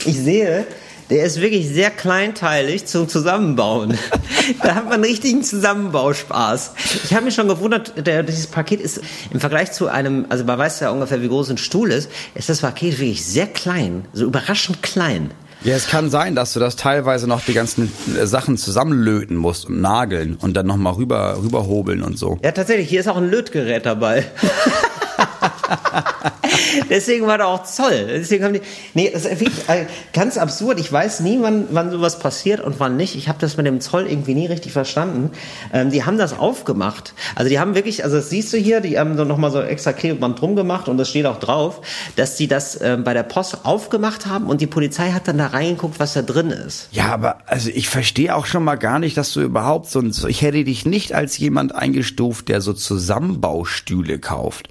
ich sehe, der ist wirklich sehr kleinteilig zum Zusammenbauen. da hat man einen richtigen Zusammenbauspaß. Ich habe mich schon gewundert, der, dieses Paket ist im Vergleich zu einem, also man weiß ja ungefähr, wie groß ein Stuhl ist, ist das Paket wirklich sehr klein, so überraschend klein. Ja, es kann sein, dass du das teilweise noch die ganzen äh, Sachen zusammenlöten musst und nageln und dann nochmal rüber, rüberhobeln und so. Ja, tatsächlich, hier ist auch ein Lötgerät dabei. Deswegen war da auch Zoll. Deswegen haben die. Nee, das ist wirklich äh, ganz absurd. Ich weiß nie, wann, wann sowas passiert und wann nicht. Ich habe das mit dem Zoll irgendwie nie richtig verstanden. Ähm, die haben das aufgemacht. Also die haben wirklich, also das siehst du hier, die haben so nochmal so extra Klebeband drum gemacht und das steht auch drauf, dass die das ähm, bei der Post aufgemacht haben und die Polizei hat dann da reingeguckt, was da drin ist. Ja, aber also ich verstehe auch schon mal gar nicht, dass du überhaupt so ein, ich hätte dich nicht als jemand eingestuft, der so Zusammenbaustühle kauft.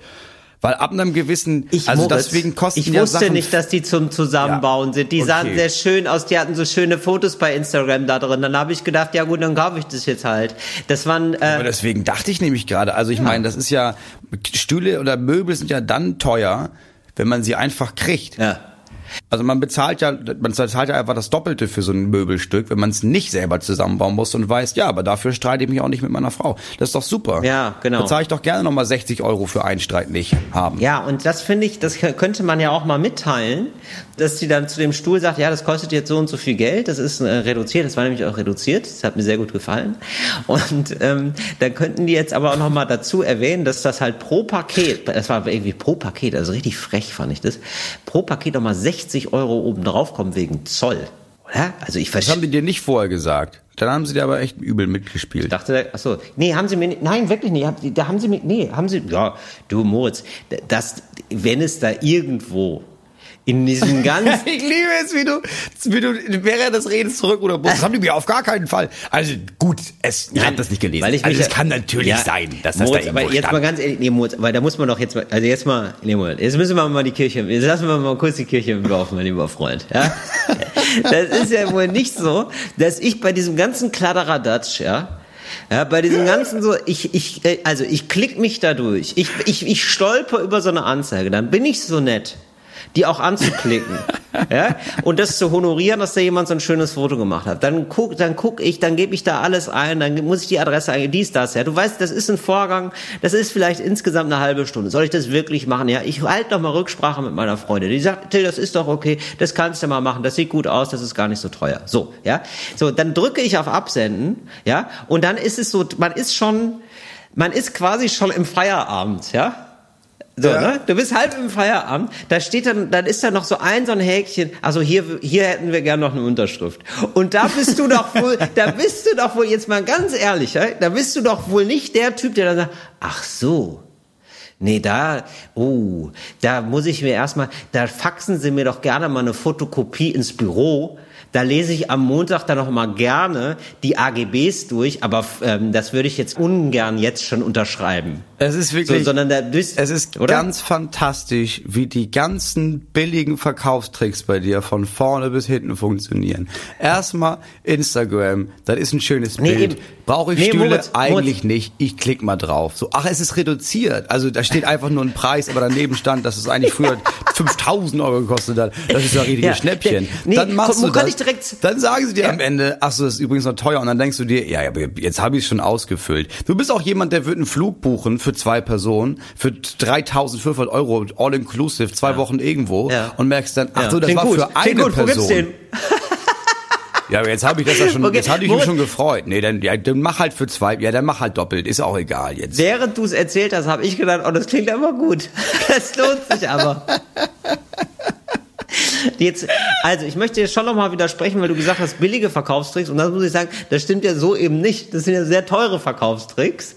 Weil ab einem gewissen, Ich, also Moritz, deswegen kosten ich ja wusste Sachen nicht, dass die zum Zusammenbauen Ja, sind. Die okay. sahen sehr schön aus, die hatten so schöne Fotos bei Instagram da drin. Dann habe ich gedacht, ja gut, dann kaufe ich das jetzt halt. Das waren Aber äh, deswegen dachte ich nämlich gerade, also ich meine, das ist ja, Stühle oder Möbel sind ja dann teuer, wenn man sie einfach kriegt. ja. Also man bezahlt ja, man zahlt ja einfach das Doppelte für so ein Möbelstück, wenn man es nicht selber zusammenbauen muss und weiß, ja, aber dafür streite ich mich auch nicht mit meiner Frau. Das ist doch super. Ja, genau. Da zahle ich doch gerne nochmal 60 Euro für einen Streit nicht haben. Ja, und das finde ich, das könnte man ja auch mal mitteilen, dass sie dann zu dem Stuhl sagt, ja, das kostet jetzt so und so viel Geld, das ist äh, reduziert, das war nämlich auch reduziert, das hat mir sehr gut gefallen. Und ähm, dann könnten die jetzt aber auch noch mal dazu erwähnen, dass das halt pro Paket, das war irgendwie pro Paket, also richtig frech fand ich das, pro Paket noch mal 60 Euro oben drauf kommen wegen Zoll. Oder? Also ich Das haben die dir nicht vorher gesagt. Dann haben sie dir aber echt übel Ich mitgespielt. dachte, ach so, nee, haben sie mir nicht, nein, wirklich nicht, da haben sie mir, nee, haben sie, ja, du Moritz, das, wenn es da irgendwo in diesem ganzen, Ich liebe es, wie du, wie du während des Redens zurück Das haben die mir auf gar keinen Fall. Also gut, es, ich habe das nicht gelesen. Weil ich also es kann natürlich Ja, sein, dass das Moritz, da aber jetzt mal stand. ganz ehrlich, nee, Moritz, weil da muss man doch jetzt mal, also jetzt mal, nee, Moritz, jetzt müssen wir mal die Kirche, jetzt lassen wir mal kurz die Kirche im Dorf, mein lieber Freund, ja? Das ist ja wohl nicht so, dass ich bei diesem ganzen Kladderadatsch, ja, Ja, bei diesem ganzen so, ich, ich, äh, also ich klick mich da durch. Ich, ich, ich stolper über so eine Anzeige. Dann bin ich so nett, die auch anzuklicken. ja, und das zu honorieren, dass da jemand so ein schönes Foto gemacht hat. Dann guck, dann guck ich, dann gebe ich da alles ein, dann muss ich die Adresse eingeben, dies, das, ja. Du weißt, das ist ein Vorgang, das ist vielleicht insgesamt eine halbe Stunde. Soll ich das wirklich machen? Ja, ich halte noch mal Rücksprache mit meiner Freundin. Die sagt, Till, das ist doch okay, das kannst du mal machen, das sieht gut aus, das ist gar nicht so teuer. So, ja. So, dann drücke ich auf Absenden, ja, und dann ist es so, man ist schon, man ist quasi schon im Feierabend, ja. So, Ja. ne? Du bist halb im Feierabend, da steht dann, dann ist da noch so ein so ein Häkchen, also hier, hier hätten wir gern noch eine Unterschrift. Und da bist du doch wohl, da bist du doch wohl, jetzt mal ganz ehrlich, da bist du doch wohl nicht der Typ, der dann sagt, ach so, Nee, da, oh, da muss ich mir erstmal, da faxen Sie mir doch gerne mal eine Fotokopie ins Büro. Da lese ich am Montag dann noch mal gerne die AGBs durch, aber ähm, das würde ich jetzt ungern jetzt schon unterschreiben. Es ist wirklich, So, sondern da bist, es ist oder? ganz fantastisch, wie die ganzen billigen Verkaufstricks bei dir von vorne bis hinten funktionieren. Erstmal Instagram, das ist ein schönes Nee, Bild. Brauche ich Nee, Stühle? Moritz, Eigentlich Moritz. nicht. Ich klick mal drauf. So, ach, es ist reduziert. Also da steht einfach nur ein Preis, aber daneben stand, dass es eigentlich früher 5000 Euro gekostet hat. Das ist ja richtiges Ja, Schnäppchen. nee, dann machst wo du das. dann sagen sie dir Ja. am Ende, ach so, das ist übrigens noch teuer. Und dann denkst du dir, ja, aber jetzt habe ich es schon ausgefüllt. Du bist auch jemand, der wird einen Flug buchen für zwei Personen für 3500 Euro all inclusive, zwei Wochen irgendwo Ja. und merkst dann, ach Ja. so, das Klingt war gut. für Klingt eine gut. Wo gibt's Person. den? Ja, aber jetzt habe ich das ja schon, Okay, jetzt hatte ich mich schon gefreut. Nee, dann, ja, dann mach halt für zwei, ja, dann mach halt doppelt, ist auch egal jetzt. Während du es erzählt hast, habe ich gedacht, oh, das klingt aber gut. Das lohnt sich aber. Jetzt, also ich möchte jetzt schon nochmal widersprechen, weil du gesagt hast, billige Verkaufstricks. Und das muss ich sagen, das stimmt ja so eben nicht. Das sind ja sehr teure Verkaufstricks,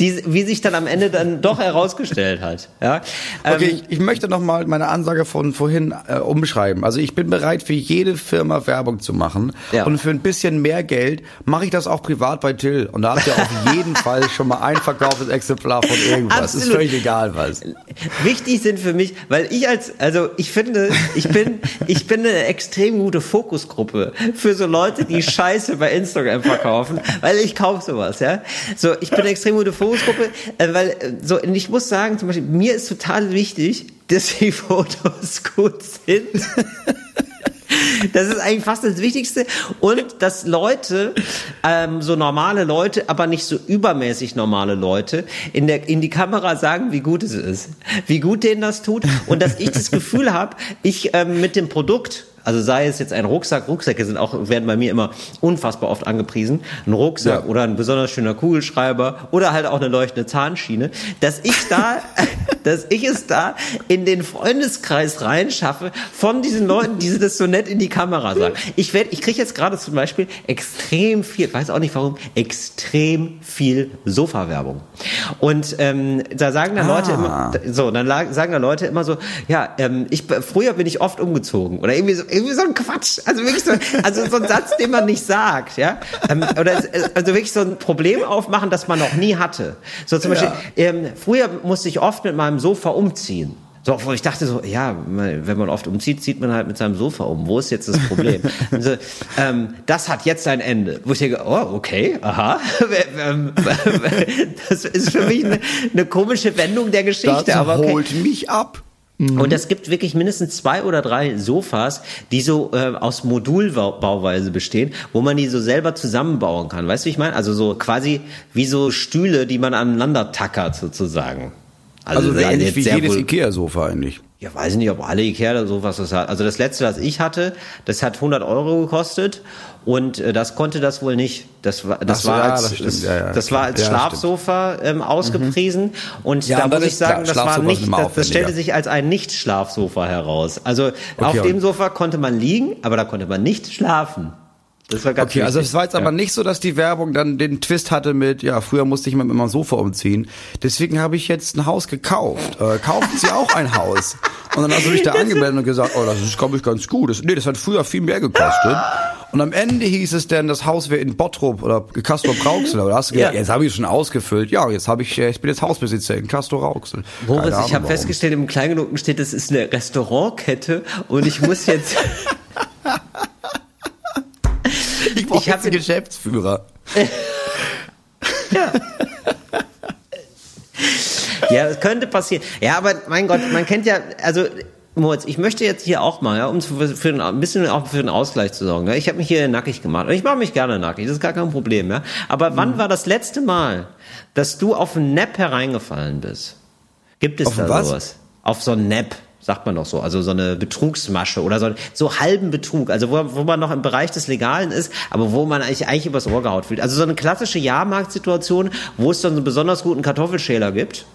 die, wie sich dann am Ende dann doch herausgestellt hat. Ja? Okay, Ähm, ich, ich möchte noch mal meine Ansage von vorhin äh, umschreiben. Also ich bin bereit, für jede Firma Werbung zu machen. Ja. Und für ein bisschen mehr Geld mache ich das auch privat bei Till. Und da habt ihr auf jeden Fall schon mal ein verkauftes Exemplar von irgendwas. Ist Absolut. völlig egal was. wichtig sind für mich, weil ich als, also ich finde, ich bin, ich bin eine extrem gute Fokusgruppe für so Leute, die Scheiße bei Instagram verkaufen, weil ich kaufe sowas, ja. So, ich bin eine extrem gute Fokusgruppe, äh, weil äh, so, ich muss sagen, zum Beispiel, mir ist total wichtig, dass die Fotos gut sind. Das ist eigentlich fast das Wichtigste. Und dass Leute, ähm, so normale Leute, aber nicht so übermäßig normale Leute, in, der, in die Kamera sagen, wie gut es ist. Wie gut denen das tut. Und dass ich das Gefühl habe, ich ähm, mit dem Produkt, also sei es jetzt ein Rucksack, Rucksäcke sind auch, werden bei mir immer unfassbar oft angepriesen, ein Rucksack Ja. oder ein besonders schöner Kugelschreiber oder halt auch eine leuchtende Zahnschiene, dass ich da, dass ich es da in den Freundeskreis reinschaffe von diesen Leuten, die das so nett in die Kamera sagen. Ich werde, ich kriege jetzt gerade zum Beispiel extrem viel, weiß auch nicht warum, extrem viel Sofa-Werbung. Und ähm, da sagen dann Leute immer, so, dann sagen da Leute immer so, ja, ähm, ich früher bin ich oft umgezogen oder irgendwie so, irgendwie so ein Quatsch, also wirklich so, also so ein Satz, den man nicht sagt, ja, ähm, oder also wirklich so ein Problem aufmachen, das man noch nie hatte. So zum Beispiel, ähm, früher musste ich oft mit meinem Sofa umziehen. So, wo ich dachte so, ja, wenn man oft umzieht, zieht man halt mit seinem Sofa um. Wo ist jetzt das Problem? also, ähm, das hat jetzt ein Ende. Wo ich denke, oh, okay, aha. Ähm, das ist für mich eine, eine komische Wendung der Geschichte. Das aber okay. holt mich ab. Und es gibt wirklich mindestens zwei oder drei Sofas, die so äh, aus Modulbauweise bestehen, wo man die so selber zusammenbauen kann. Weißt du, wie ich meine? Also so quasi wie so Stühle, die man aneinander tackert sozusagen. Also, jetzt eigentlich wie jedes Ikea-Sofa eigentlich. ja, weiß ich nicht, ob alle Ikea-Sofas das hat. Also das letzte, das ich hatte, das hat 100 Euro gekostet und äh, das konnte das wohl nicht. Das war, das so, war ja, als, das das, Ja, ja, das war als Schlafsofa ähm, ausgepriesen und Ja, da und dann muss ich sagen, das war nicht, das, das stellte sich als ein Nicht-Schlafsofa heraus. Also auf und- dem Sofa konnte man liegen, aber da konnte man nicht schlafen. Das war ganz Okay, also wichtig. es war jetzt aber nicht so, dass die Werbung dann den Twist hatte mit, ja, früher musste ich mit meinem Sofa umziehen. Deswegen habe ich jetzt ein Haus gekauft. Äh, kaufen Sie auch ein Haus? Und dann hast du dich da angemeldet und gesagt, oh, das ist, glaube ich, ganz gut. Das, nee, das hat früher viel mehr gekostet. Und am Ende hieß es dann, das Haus wäre in Bottrop oder Castor Rauxel. Oder hast du gesagt, Ja. jetzt habe ich es schon ausgefüllt. Ja, jetzt habe ich, äh, ich bin jetzt Hausbesitzer in Castor Rauxel. Moritz, Keine ich habe festgestellt, im Kleingedruckten steht, das ist eine Restaurantkette und ich muss jetzt... ich brauche jetzt einen Geschäftsführer. Ja, das könnte passieren. Ja, aber mein Gott, man kennt ja, also Moritz, ich möchte jetzt hier auch mal, ja, um für, ein, ein bisschen auch für einen Ausgleich zu sorgen. Ja. Ich habe mich hier nackig gemacht. Und ich mache mich gerne nackig, das ist gar kein Problem. Ja. Aber wann war das letzte Mal, dass du auf einen Nap hereingefallen bist? Gibt es Auf da was? sowas? Auf so einen Nap, sagt man doch so. Also so eine Betrugsmasche oder so, so halben Betrug. Also wo, wo man noch im Bereich des Legalen ist, aber wo man eigentlich, eigentlich übers Ohr gehaut fühlt. Also so eine klassische Jahrmarktsituation, wo es dann so einen besonders guten Kartoffelschäler gibt.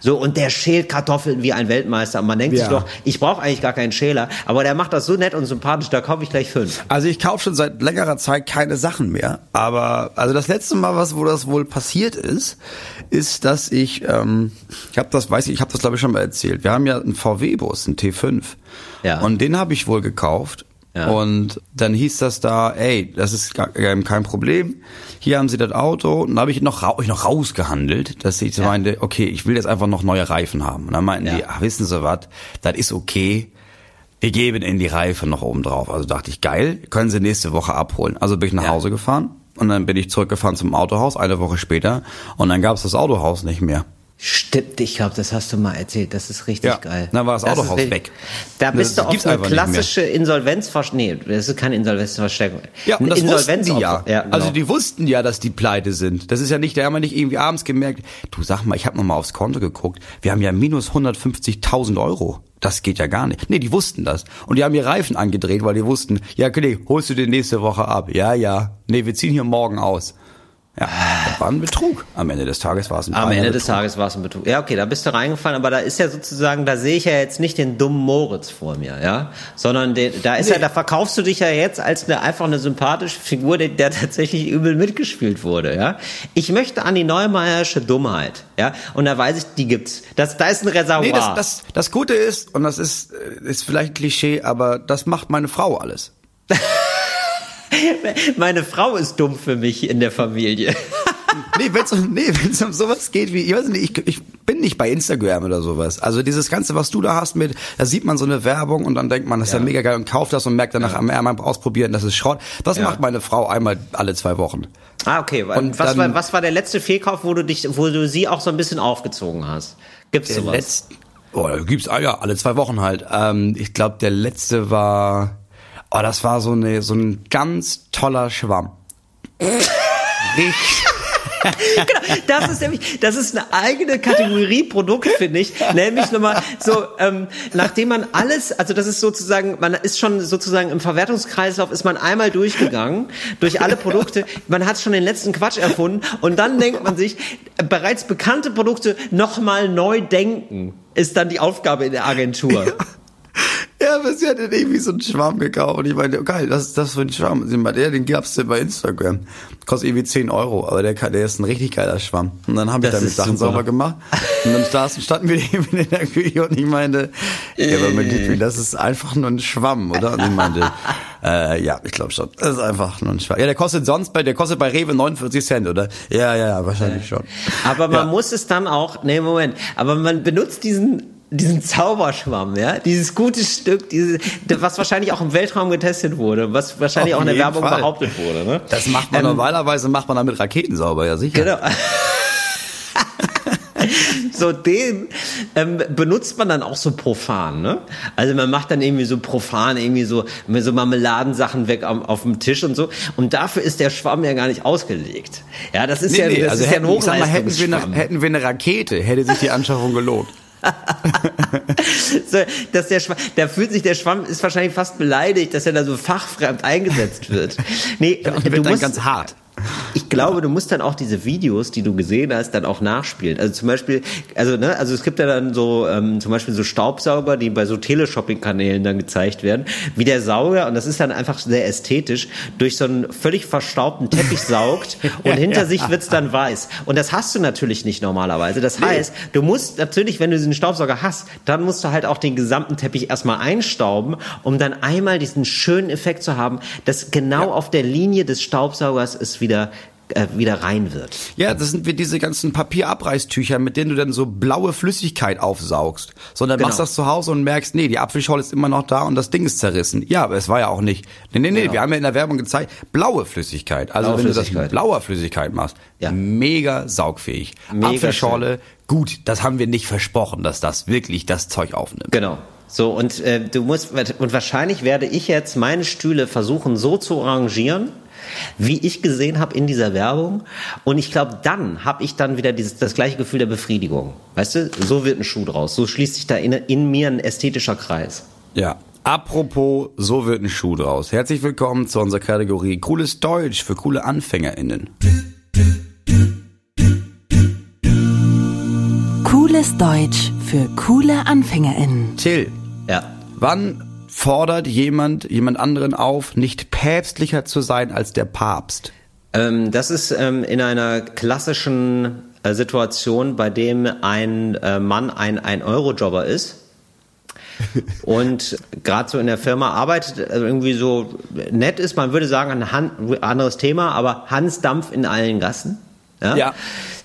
So, und der schält Kartoffeln wie ein Weltmeister. Und man denkt Ja. sich doch, ich brauche eigentlich gar keinen Schäler, aber der macht das so nett und sympathisch, da kaufe ich gleich fünf. Also ich kaufe schon seit längerer Zeit keine Sachen mehr. Aber also das letzte Mal, was wo das wohl passiert ist, ist, dass ich, ähm, ich habe das, weiß ich, ich habe das glaube ich schon mal erzählt. Wir haben ja einen VW-Bus, einen T5. Ja. Und den habe ich wohl gekauft. Ja. Und dann hieß das da, ey, das ist ähm, kein Problem. Hier haben Sie das Auto. Und dann habe ich noch, ra- ich noch rausgehandelt, dass ich so meinte, okay, ich will jetzt einfach noch neue Reifen haben. Und dann meinten Ja. die, ach, wissen Sie was, das ist okay. Wir geben Ihnen die Reifen noch oben drauf. Also dachte ich, geil, können Sie nächste Woche abholen. Also bin ich nach Ja. Hause gefahren und dann bin ich zurückgefahren zum Autohaus, eine Woche später. Und dann gab es das Autohaus nicht mehr. Stimmt, ich glaube, das hast du mal erzählt. Das ist richtig Ja, geil. dann war das ist Autohaus weg. Da Das bist du auf eine klassische Insolvenzverstärkung. Nee, das ist keine Insolvenzverstärkung. Ja, und das wussten die ja. Ja genau. Also die wussten ja, dass die pleite sind. Das ist ja nicht, da haben wir nicht irgendwie abends gemerkt, du sag mal, ich habe noch mal aufs Konto geguckt, wir haben ja minus 150.000 Euro. Das geht ja gar nicht. Nee, die wussten das. Und die haben ihr Reifen angedreht, weil die wussten, ja, Kollege, holst du den nächste Woche ab? Ja, ja. Nee, wir ziehen hier morgen aus. Ja, das war ein Betrug. Am Ende des Tages war es ein Am reiner Ende des Betrug. Tages war es ein Betrug. Ja, okay, da bist du reingefallen, aber da ist ja sozusagen, da sehe ich ja jetzt nicht den dummen Moritz vor mir, ja, sondern den, da ist ja, da verkaufst du dich ja jetzt als eine einfach eine sympathische Figur, der, der tatsächlich übel mitgespielt wurde, ja. Ich möchte an die Neumeiersche Dummheit, ja, und da weiß ich, die gibt's. Das, da ist ein Reservoir. Nee, das, das, das Gute ist, und das ist, äh, ist vielleicht Klischee, aber das macht meine Frau alles. Meine Frau ist dumm für mich in der Familie. Nee, wenn es nee, wenn's um sowas geht wie, ich weiß nicht, ich, ich bin nicht bei Instagram oder sowas. Also dieses Ganze, was du da hast mit, da sieht man so eine Werbung und dann denkt man, das ist ja, Ja. mega geil und kauft das und merkt danach am einmal ausprobieren, das ist Schrott. Das Ja. macht meine Frau einmal alle zwei Wochen. Ah, okay. Und was, dann- war, was war der letzte Fehlkauf, wo du dich, wo du sie auch so ein bisschen aufgezogen hast? Gibt's sowas? Letzt, oh, da gibt's ah, ja alle zwei Wochen halt. Ähm, ich glaube, der letzte war, oh, das war so eine so ein ganz toller Schwamm. Richtig. Genau, das ist nämlich, das ist eine eigene Kategorie Produkt, finde ich. Nämlich nochmal so, ähm, nachdem man alles, also das ist sozusagen, man ist schon sozusagen im Verwertungskreislauf, ist man einmal durchgegangen durch alle Produkte. Man hat schon den letzten Quatsch erfunden und dann denkt man sich, bereits bekannte Produkte nochmal neu denken, ist dann die Aufgabe in der Agentur. Ja, aber sie hat dann irgendwie so einen Schwamm gekauft und ich meinte, oh, geil, das ist das für ein Schwamm. Sie meinte, ja, den gab's denn bei Instagram. Kostet irgendwie 10 Euro, aber der, der ist ein richtig geiler Schwamm. Und dann habe ich damit Sachen super. sauber gemacht. Und dann saßen, standen wir eben in der Küche und ich meinte, ja, aber mein Liebling, das ist einfach nur ein Schwamm, oder? Und sie meinte, äh, ja, ich glaube schon. Das ist einfach nur ein Schwamm. Ja, der kostet sonst bei, der kostet bei Rewe 49 Cent, oder? Ja, ja, ja, wahrscheinlich schon. Aber man Ja. muss es dann auch, nee, Moment, aber man benutzt diesen diesen Zauberschwamm, ja, dieses gute Stück, diese, was wahrscheinlich auch im Weltraum getestet wurde, was wahrscheinlich Auf auch in der Werbung Fall. behauptet wurde, ne? Das macht man Ähm, normalerweise, macht man damit Raketen sauber, ja sicher. Genau. so den ähm, benutzt man dann auch so profan, ne? Also man macht dann irgendwie so profan irgendwie so mit so Marmeladensachen weg am, auf dem Tisch und so. Und dafür ist der Schwamm ja gar nicht ausgelegt. Ja, das ist ja, das also ist ja hätten, ein ich sag mal, hätten wir, Hochleistungsschwamm. eine, hätten wir eine Rakete, hätte sich die Anschaffung gelohnt. so, dass der Schwamm, da fühlt sich der Schwamm ist wahrscheinlich fast beleidigt, dass er da so fachfremd eingesetzt wird. Nee, Und du wird dann musst, ganz hart. Ich glaube, du musst dann auch diese Videos, die du gesehen hast, dann auch nachspielen. Also zum Beispiel, also ne, also es gibt ja dann so ähm, zum Beispiel so Staubsauger, die bei so Teleshopping-Kanälen dann gezeigt werden, wie der Sauger und das ist dann einfach sehr ästhetisch durch so einen völlig verstaubten Teppich saugt und hinter sich wird's dann weiß. Und das hast du natürlich nicht normalerweise. Das heißt, du musst natürlich, wenn du diesen Staubsauger hast, dann musst du halt auch den gesamten Teppich erstmal einstauben, um dann einmal diesen schönen Effekt zu haben, dass genau auf der Linie des Staubsaugers es wieder äh, wieder rein wird. Ja, das sind wie diese ganzen Papierabreißtücher, mit denen du dann so blaue Flüssigkeit aufsaugst. Sondern Genau. machst das zu Hause und merkst, nee, die Apfelschorle ist immer noch da und das Ding ist zerrissen. Ja, aber es war ja auch nicht. Nee, nee, nee, wir haben ja in der Werbung gezeigt, blaue Flüssigkeit. Also Blaue wenn du das Flüssigkeit. mit blauer Flüssigkeit machst, Ja. mega saugfähig. Mega Apfelschorle, gut, das haben wir nicht versprochen, dass das wirklich das Zeug aufnimmt. Genau. So, und äh, du musst, und wahrscheinlich werde ich jetzt meine Stühle versuchen so zu arrangieren, wie ich gesehen habe in dieser Werbung. Und ich glaube, dann habe ich dann wieder dieses, das gleiche Gefühl der Befriedigung. Weißt du, so wird ein Schuh draus. So schließt sich da in, in mir ein ästhetischer Kreis. Ja. Apropos, so wird ein Schuh draus. Herzlich willkommen zu unserer Kategorie Cooles Deutsch für coole AnfängerInnen. Cooles Deutsch für coole AnfängerInnen. Till, Ja. wann fordert jemand jemand anderen auf, nicht päpstlicher zu sein als der Papst? Ähm, das ist ähm, in einer klassischen äh, Situation, bei dem ein äh, Mann ein 1-Euro-Jobber ist und gerade so in der Firma arbeitet, also irgendwie so nett ist, man würde sagen, ein Han anderes Thema, aber Hans Dampf in allen Gassen. Ja. Ja.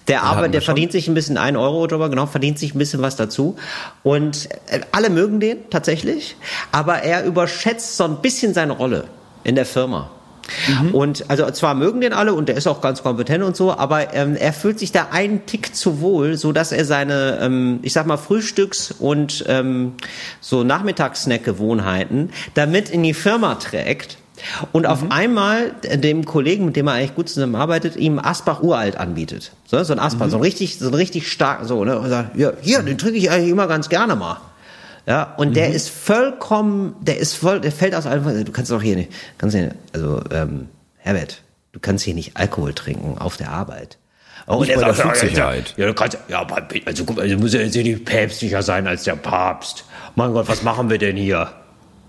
Der arbeitet, der verdient sich ein bisschen 1 Euro Jobber, genau, verdient sich ein bisschen was dazu. Und äh, alle mögen den tatsächlich, aber er überschätzt so ein bisschen seine Rolle in der Firma. Und also zwar mögen den alle und der ist auch ganz kompetent und so, aber ähm, er fühlt sich da einen Tick zu wohl, so dass er seine, ähm, ich sag mal Frühstücks- und ähm, so Nachmittagssnack-Gewohnheiten damit in die Firma trägt. Und auf einmal dem Kollegen, mit dem er eigentlich gut zusammenarbeitet, ihm Asbach Uralt anbietet. So, so ein Asbach, so ein richtig, so ein richtig stark, so, ne? Und sagt, ja, hier, den trinke ich eigentlich immer ganz gerne mal. Ja, und der ist vollkommen, der ist voll, der fällt aus allem, du kannst doch hier nicht, kannst hier, also, ähm, Herbert, du kannst hier nicht Alkohol trinken auf der Arbeit. Oh, Nicht und er bei der sagt, ja. Ja, du kannst, ja, also, also muss ja jetzt hier nicht päpstlicher sein als der Papst. Mein Gott, was machen wir denn hier?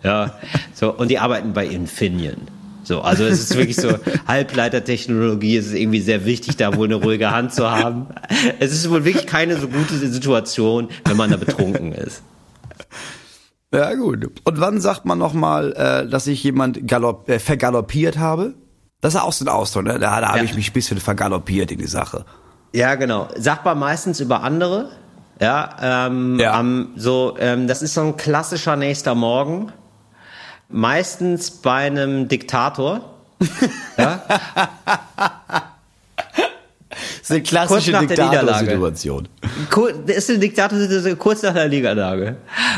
Ja, so, und die arbeiten bei Infineon. So, also es ist wirklich so, Halbleitertechnologie, es ist irgendwie sehr wichtig, da wohl eine ruhige Hand zu haben. Es ist wohl wirklich keine so gute Situation, wenn man da betrunken ist. Ja, gut. Und wann sagt man nochmal, äh, dass ich jemand galopp, äh, vergaloppiert habe? Das ist auch so ein Ausdruck, ne? Da, da habe Ja. ich mich ein bisschen vergaloppiert in die Sache. Ja, genau. Sagt man meistens über andere. Ja, ähm, Ja. Am, so, ähm, das ist so ein klassischer nächster Morgen. Meistens bei einem Diktator. ja, Das ist eine klassische. Diktatorsituation. Das ist ein Diktator kurz nach der Niederlage.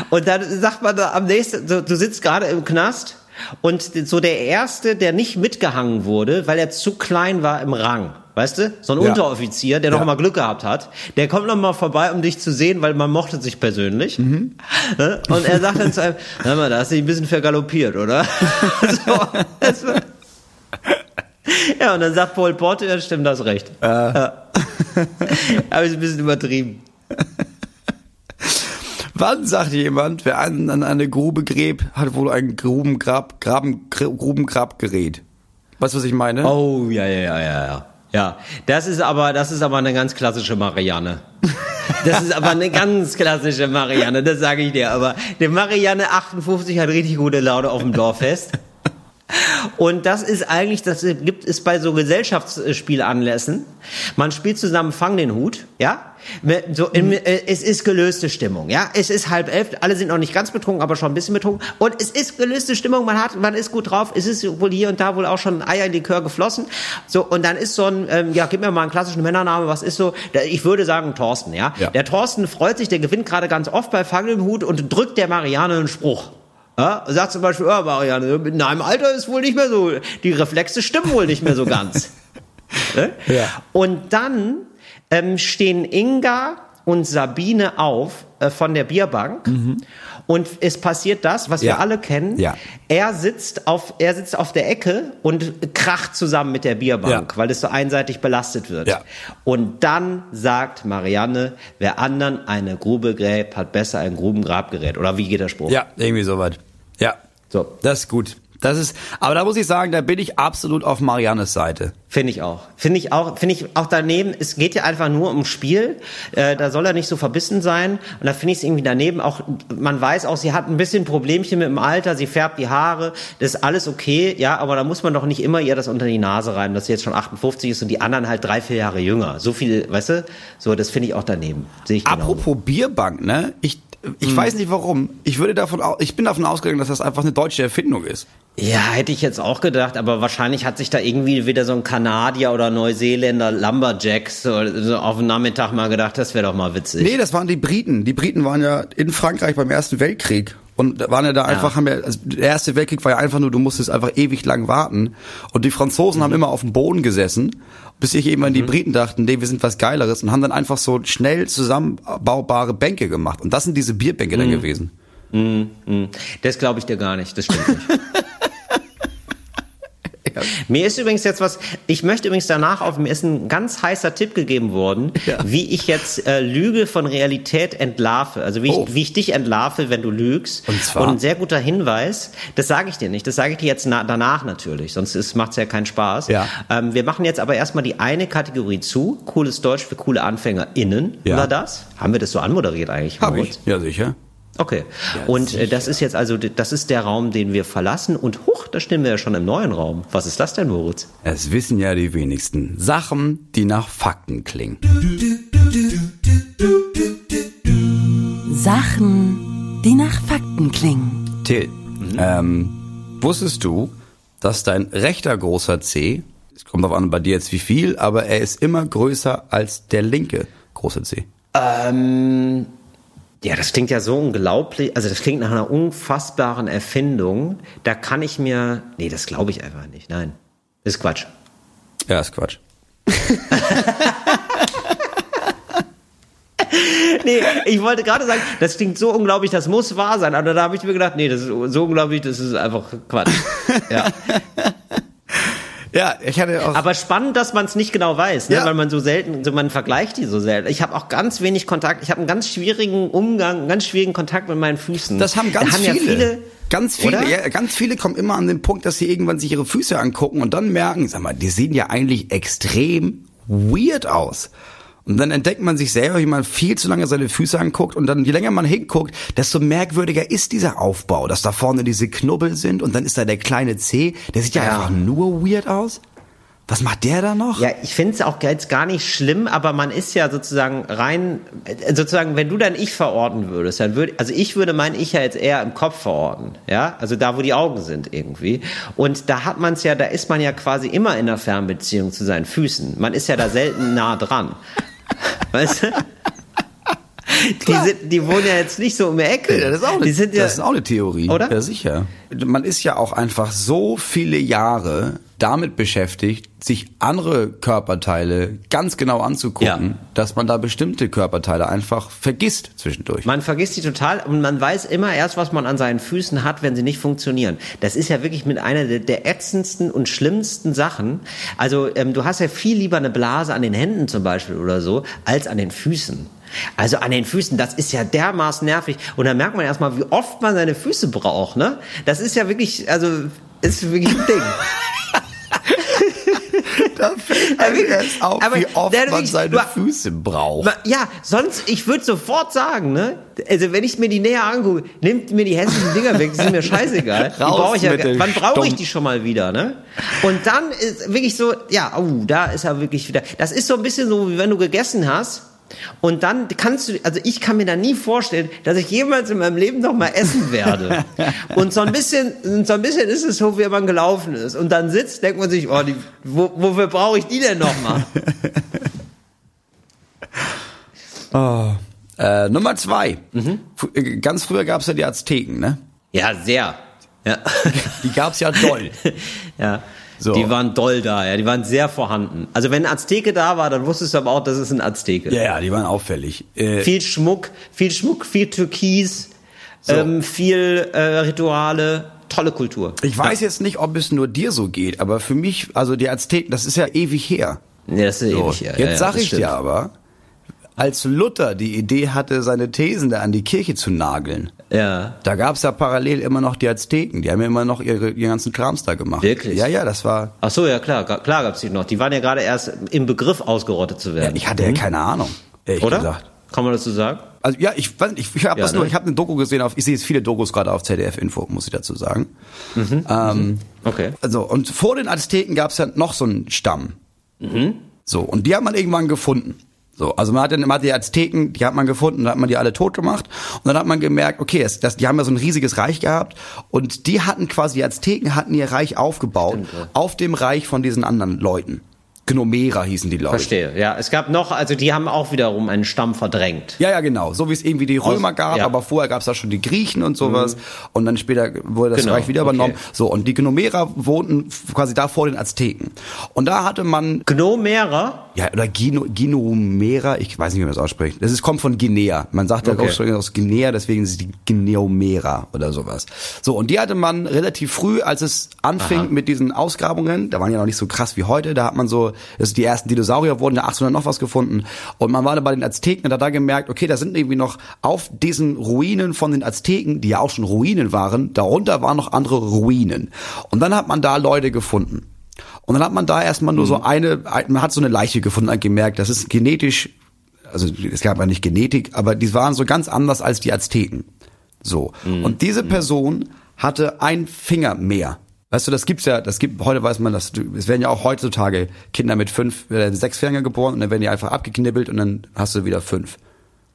Und dann sagt man da am nächsten, du sitzt gerade im Knast und so der Erste, der nicht mitgehangen wurde, weil er zu klein war im Rang. Weißt du? So ein Ja. Unteroffizier, der noch Ja. mal Glück gehabt hat, der kommt noch mal vorbei, um dich zu sehen, weil man mochte sich persönlich. Mhm. Ne? Und er sagt dann zu einem, hör mal, da hast du dich ein bisschen vergaloppiert, oder? so, ja, und dann sagt Paul Porte, ja, stimmt, das recht. Ja. Aber ist ein bisschen übertrieben. Wann sagt jemand, wer an, an eine Grube gräbt, hat wohl ein Grubengrab, Graben, Gr- Grubengrabgerät? Weißt du, was ich meine? Oh, ja, ja, ja, ja, ja. Ja, das ist aber, das ist aber eine ganz klassische Marianne. Das ist aber eine ganz klassische Marianne, das sage ich dir. Aber der Marianne 58 hat richtig gute Laune auf dem Dorffest. Und das ist eigentlich, das gibt es bei so Gesellschaftsspielanlässen. Man spielt zusammen Fang den Hut, ja. So, in, äh, es ist gelöste Stimmung, ja. Es ist halb elf, alle sind noch nicht ganz betrunken, aber schon ein bisschen betrunken. Und es ist gelöste Stimmung, man hat, man ist gut drauf. Es ist wohl hier und da wohl auch schon Eierlikör geflossen. So, und dann ist so ein, ähm, ja, gib mir mal einen klassischen Männername, was ist so? Ich würde sagen Thorsten, ja. Ja. Der Thorsten freut sich, der gewinnt gerade ganz oft bei Fang den Hut und drückt der Marianne einen Spruch. Ja, sagt zum Beispiel, ja, Marianne, in deinem Alter ist wohl nicht mehr so, die Reflexe stimmen wohl nicht mehr so ganz. Ne? Ja. Und dann ähm, stehen Inga und Sabine auf äh, von der Bierbank und es passiert das, was Ja. wir alle kennen. Ja. Er sitzt auf, er sitzt auf der Ecke und kracht zusammen mit der Bierbank, Ja. weil es so einseitig belastet wird. Ja. Und dann sagt Marianne, wer anderen eine Grube gräbt, hat besser ein Grubengrabgerät. Oder wie geht der Spruch? Ja, irgendwie soweit. Ja. So. Das ist gut. Das ist, aber da muss ich sagen, da bin ich absolut auf Mariannes Seite. Finde ich auch. Finde ich auch, finde ich auch daneben, es geht ja einfach nur ums Spiel. Äh, da soll er nicht so verbissen sein. Und da finde ich es irgendwie daneben auch, man weiß auch, sie hat ein bisschen Problemchen mit dem Alter, sie färbt die Haare, das ist alles okay, ja, aber da muss man doch nicht immer ihr das unter die Nase reiben, dass sie jetzt schon 58 ist und die anderen halt drei, vier Jahre jünger. So viel, weißt du? So, das finde ich auch daneben. Sehe ich genau. Apropos Bierbank, ne? Ich, ich Hm. weiß nicht warum. Ich würde davon, au- ich bin davon ausgegangen, dass das einfach eine deutsche Erfindung ist. Ja, hätte ich jetzt auch gedacht, aber wahrscheinlich hat sich da irgendwie wieder so ein Kanadier oder Neuseeländer Lumberjacks so, so auf den Nachmittag mal gedacht, das wäre doch mal witzig. Nee, das waren die Briten. Die Briten waren ja in Frankreich beim Ersten Weltkrieg. Und waren ja da einfach, haben ja, also der Erste Weltkrieg war ja einfach nur, du musstest einfach ewig lang warten. Und die Franzosen Mhm. haben immer auf dem Boden gesessen, bis sich irgendwann die Briten dachten, nee, wir sind was Geileres und haben dann einfach so schnell zusammenbaubare Bänke gemacht. Und das sind diese Bierbänke Mhm. dann gewesen. Das glaube ich dir gar nicht, das stimmt nicht. Mir ist übrigens jetzt was, ich möchte übrigens danach auf, mir ist ein ganz heißer Tipp gegeben worden, Ja. wie ich jetzt äh, Lüge von Realität entlarve. Also wie, Oh. ich, wie ich dich entlarve, wenn du lügst. Und zwar? Und ein sehr guter Hinweis, das sage ich dir nicht, das sage ich dir jetzt na, danach natürlich, sonst macht es ja keinen Spaß. Ja. Ähm, wir machen jetzt aber erstmal die eine Kategorie zu, cooles Deutsch für coole AnfängerInnen. Ja. Oder das? Haben wir das so anmoderiert eigentlich? Hab ich. Ja, sicher. Okay. und äh, das ist jetzt also, das ist der Raum, den wir verlassen. Und huch, da stehen wir ja schon im neuen Raum. Was ist das denn, Moritz? Es wissen ja die wenigsten. Sachen, die nach Fakten klingen. Sachen, die nach Fakten klingen. Till, ähm, wusstest du, dass dein rechter großer C, es kommt auf an bei dir jetzt wie viel, aber er ist immer größer als der linke große C. Ähm, ja, das klingt ja so unglaublich, also das klingt nach einer unfassbaren Erfindung. Da kann ich mir, nee, das glaube ich einfach nicht. Nein, ist Quatsch. Ja, ist Quatsch. Nee, ich wollte gerade sagen, das klingt so unglaublich, das muss wahr sein. Aber da habe ich mir gedacht, nee, das ist so unglaublich, das ist einfach Quatsch. Ja. Ja, ich hatte auch. Aber spannend, dass man es nicht genau weiß, ne? Ja. weil man so selten, so man vergleicht die so selten. Ich habe auch ganz wenig Kontakt. Ich habe einen ganz schwierigen Umgang, einen ganz schwierigen Kontakt mit meinen Füßen. das haben ganz da haben viele. Ja viele Ganz viele, ja, ganz viele kommen immer an den Punkt, dass sie irgendwann sich ihre Füße angucken und dann merken, sag mal, die sehen ja eigentlich extrem weird aus. Und dann entdeckt man sich selber, wie man viel zu lange seine Füße anguckt und dann, je länger man hinguckt, desto merkwürdiger ist dieser Aufbau, dass da vorne diese Knubbel sind und dann ist da der kleine C, der sieht ja, Ja. einfach nur weird aus. Was macht der da noch? Ja, ich finde es auch jetzt gar nicht schlimm, aber man ist ja sozusagen rein, äh, sozusagen, wenn du dein Ich verorten würdest, dann würde, also ich würde mein Ich ja jetzt eher im Kopf verorten, ja, also da, wo die Augen sind irgendwie. Und da hat man es ja, da ist man ja quasi immer in einer Fernbeziehung zu seinen Füßen. Man ist ja da selten nah dran. Weißt du? Die, sind, die wohnen ja jetzt nicht so um die Ecke. Ja, das ist auch eine, ja, das ist auch eine Theorie. Oder? Ja, sicher. Man ist ja auch einfach so viele Jahre damit beschäftigt, sich andere Körperteile ganz genau anzugucken, Ja. dass man da bestimmte Körperteile einfach vergisst zwischendurch. Man vergisst die total und man weiß immer erst, was man an seinen Füßen hat, wenn sie nicht funktionieren. Das ist ja wirklich mit einer der, ätzendsten und schlimmsten Sachen. Also ähm, du hast ja viel lieber eine Blase an den Händen zum Beispiel oder so, als an den Füßen. Also an den Füßen, das ist ja dermaßen nervig. Und da merkt man erstmal, wie oft man seine Füße braucht. Ne? Das ist ja wirklich, also ist wirklich ein Ding. da fällt einem erst erst auf, auf, wie oft man seine seine Füße braucht. Ma- Ja, sonst, ich würde sofort sagen, ne? Also wenn ich mir die näher angucke, nimmt mir die hässlichen Dinger weg, die sind mir scheißegal. Die brauche ich ja, wann brauche ich die schon mal wieder, ne? Und dann ist wirklich so, ja, oh, da ist er wirklich wieder. Das ist so ein bisschen so, wie wenn du gegessen hast. Und dann kannst du, also ich kann mir da nie vorstellen, dass ich jemals in meinem Leben noch mal essen werde. Und so ein bisschen, so ein bisschen ist es so, wie man gelaufen ist. Und dann sitzt, denkt man sich, oh, die, wo, wofür brauche ich die denn noch mal? Äh, Nummer zwei. Mhm. Äh, Ganz früher gab's ja die Azteken, ne? Ja, sehr. Ja. Die gab's ja doll. Ja. So. Die waren doll da, ja, die waren sehr vorhanden. Also wenn ein Azteke da war, dann wusstest du aber auch, das ist ein Azteke. ja, ja, die waren auffällig. Äh, Viel Schmuck, viel Schmuck, viel Türkis, So. ähm, viel äh, Rituale, tolle Kultur. Ich weiß jetzt nicht, ob es nur dir so geht, aber für mich, also die Azteken, das ist ja ewig her. Ja, das ist So, ewig her. jetzt ja, ja, sag das ich stimmt. dir aber, als Luther die Idee hatte, seine Thesen da an die Kirche zu nageln, Ja. da gab's ja parallel immer noch die Azteken. Die haben ja immer noch ihre, ihren ganzen Krams da gemacht. Wirklich? Ja, ja, das war. Ach so, ja klar, klar gab's die noch. Die waren ja gerade erst im Begriff ausgerottet zu Ja, werden. ich hatte ja keine Ahnung. Ehrlich Mhm. Oder? gesagt. Kann man das so sagen? Also ja, ich weiß nicht, ich habe Ja, das nur, ne? ich habe eine Doku gesehen auf, ich sehe jetzt viele Dokus gerade auf ZDF Info, muss ich dazu sagen. Mhm. Ähm, Okay. Also und vor den Azteken gab's ja noch so einen Stamm. Mhm. So und die hat man irgendwann gefunden. So, also man hat dann hat die Azteken, die hat man gefunden, dann hat man die alle tot gemacht und dann hat man gemerkt, okay, es, das, die haben ja so ein riesiges Reich gehabt und die hatten quasi die Azteken hatten ihr Reich aufgebaut Stimmt, ja. auf dem Reich von diesen anderen Leuten. Gnomera hießen die Leute. Verstehe. Ja, es gab noch, also die haben auch wiederum einen Stamm verdrängt. Ja, ja, genau. So wie es irgendwie die Römer gab, ja. aber vorher gab es da schon die Griechen und sowas. Und dann später wurde das Genau, Reich wieder okay. übernommen. So, und die Gnomera wohnten quasi da vor den Azteken. Und da hatte man, Gnomera? ja, oder Gino, Ginomera, ich weiß nicht, wie man das ausspricht. Das ist, kommt von Guinea. Man sagt ja Okay. okay. aus Guinea, deswegen ist die Gineomera oder sowas. So, und die hatte man relativ früh, als es anfing mit diesen Ausgrabungen, da waren ja noch nicht so krass wie heute, da hat man so, das ist die ersten Dinosaurier wurden ja 1800 noch was gefunden. Und man war da bei den Azteken und hat da gemerkt, okay, da sind irgendwie noch auf diesen Ruinen von den Azteken, die ja auch schon Ruinen waren, darunter waren noch andere Ruinen. Und dann hat man da Leute gefunden. Und dann hat man da erstmal nur so eine, ein- man hat so eine Leiche gefunden und gemerkt, das ist genetisch, also es gab ja nicht Genetik, aber die waren so ganz anders als die Azteken. So. Und diese Person hatte ein Finger mehr. Weißt du, das gibt's ja, das gibt, heute weiß man das, es werden ja auch heutzutage Kinder mit fünf, äh, sechs Fingern geboren und dann werden die einfach abgeknibbelt und dann hast du wieder fünf.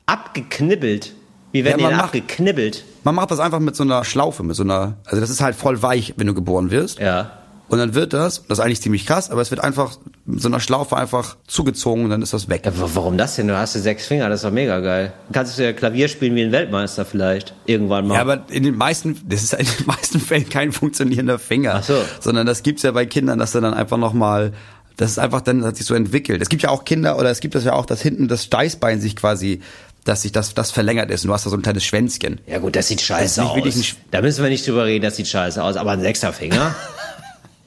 Abgeknibbelt. Wie werden Ja, die denn macht- abgeknibbelt? Man macht das einfach mit so einer Schlaufe, mit so einer, also das ist halt voll weich, wenn du geboren wirst. Ja. Und dann wird das, das ist eigentlich ziemlich krass, aber es wird einfach so einer Schlaufe einfach zugezogen und dann ist das weg. ja. wa- Warum das denn? Du hast ja sechs Finger, das ist doch mega geil. Kannst du ja Klavier spielen wie ein Weltmeister vielleicht. Irgendwann mal. Ja, aber in den meisten, das ist in den meisten Fällen kein funktionierender Finger. Ach so. Sondern das gibt's ja bei Kindern, dass er dann einfach nochmal, das ist einfach dann, hat sich so entwickelt. Es gibt ja auch Kinder, oder es gibt das ja auch, dass hinten das Steißbein sich quasi, dass sich das, das verlängert ist und du hast da so ein kleines Schwänzchen. Ja gut, das sieht Das scheiße nicht aus. da müssen wir nicht drüber reden, das sieht scheiße aus. Aber ein sechster Finger?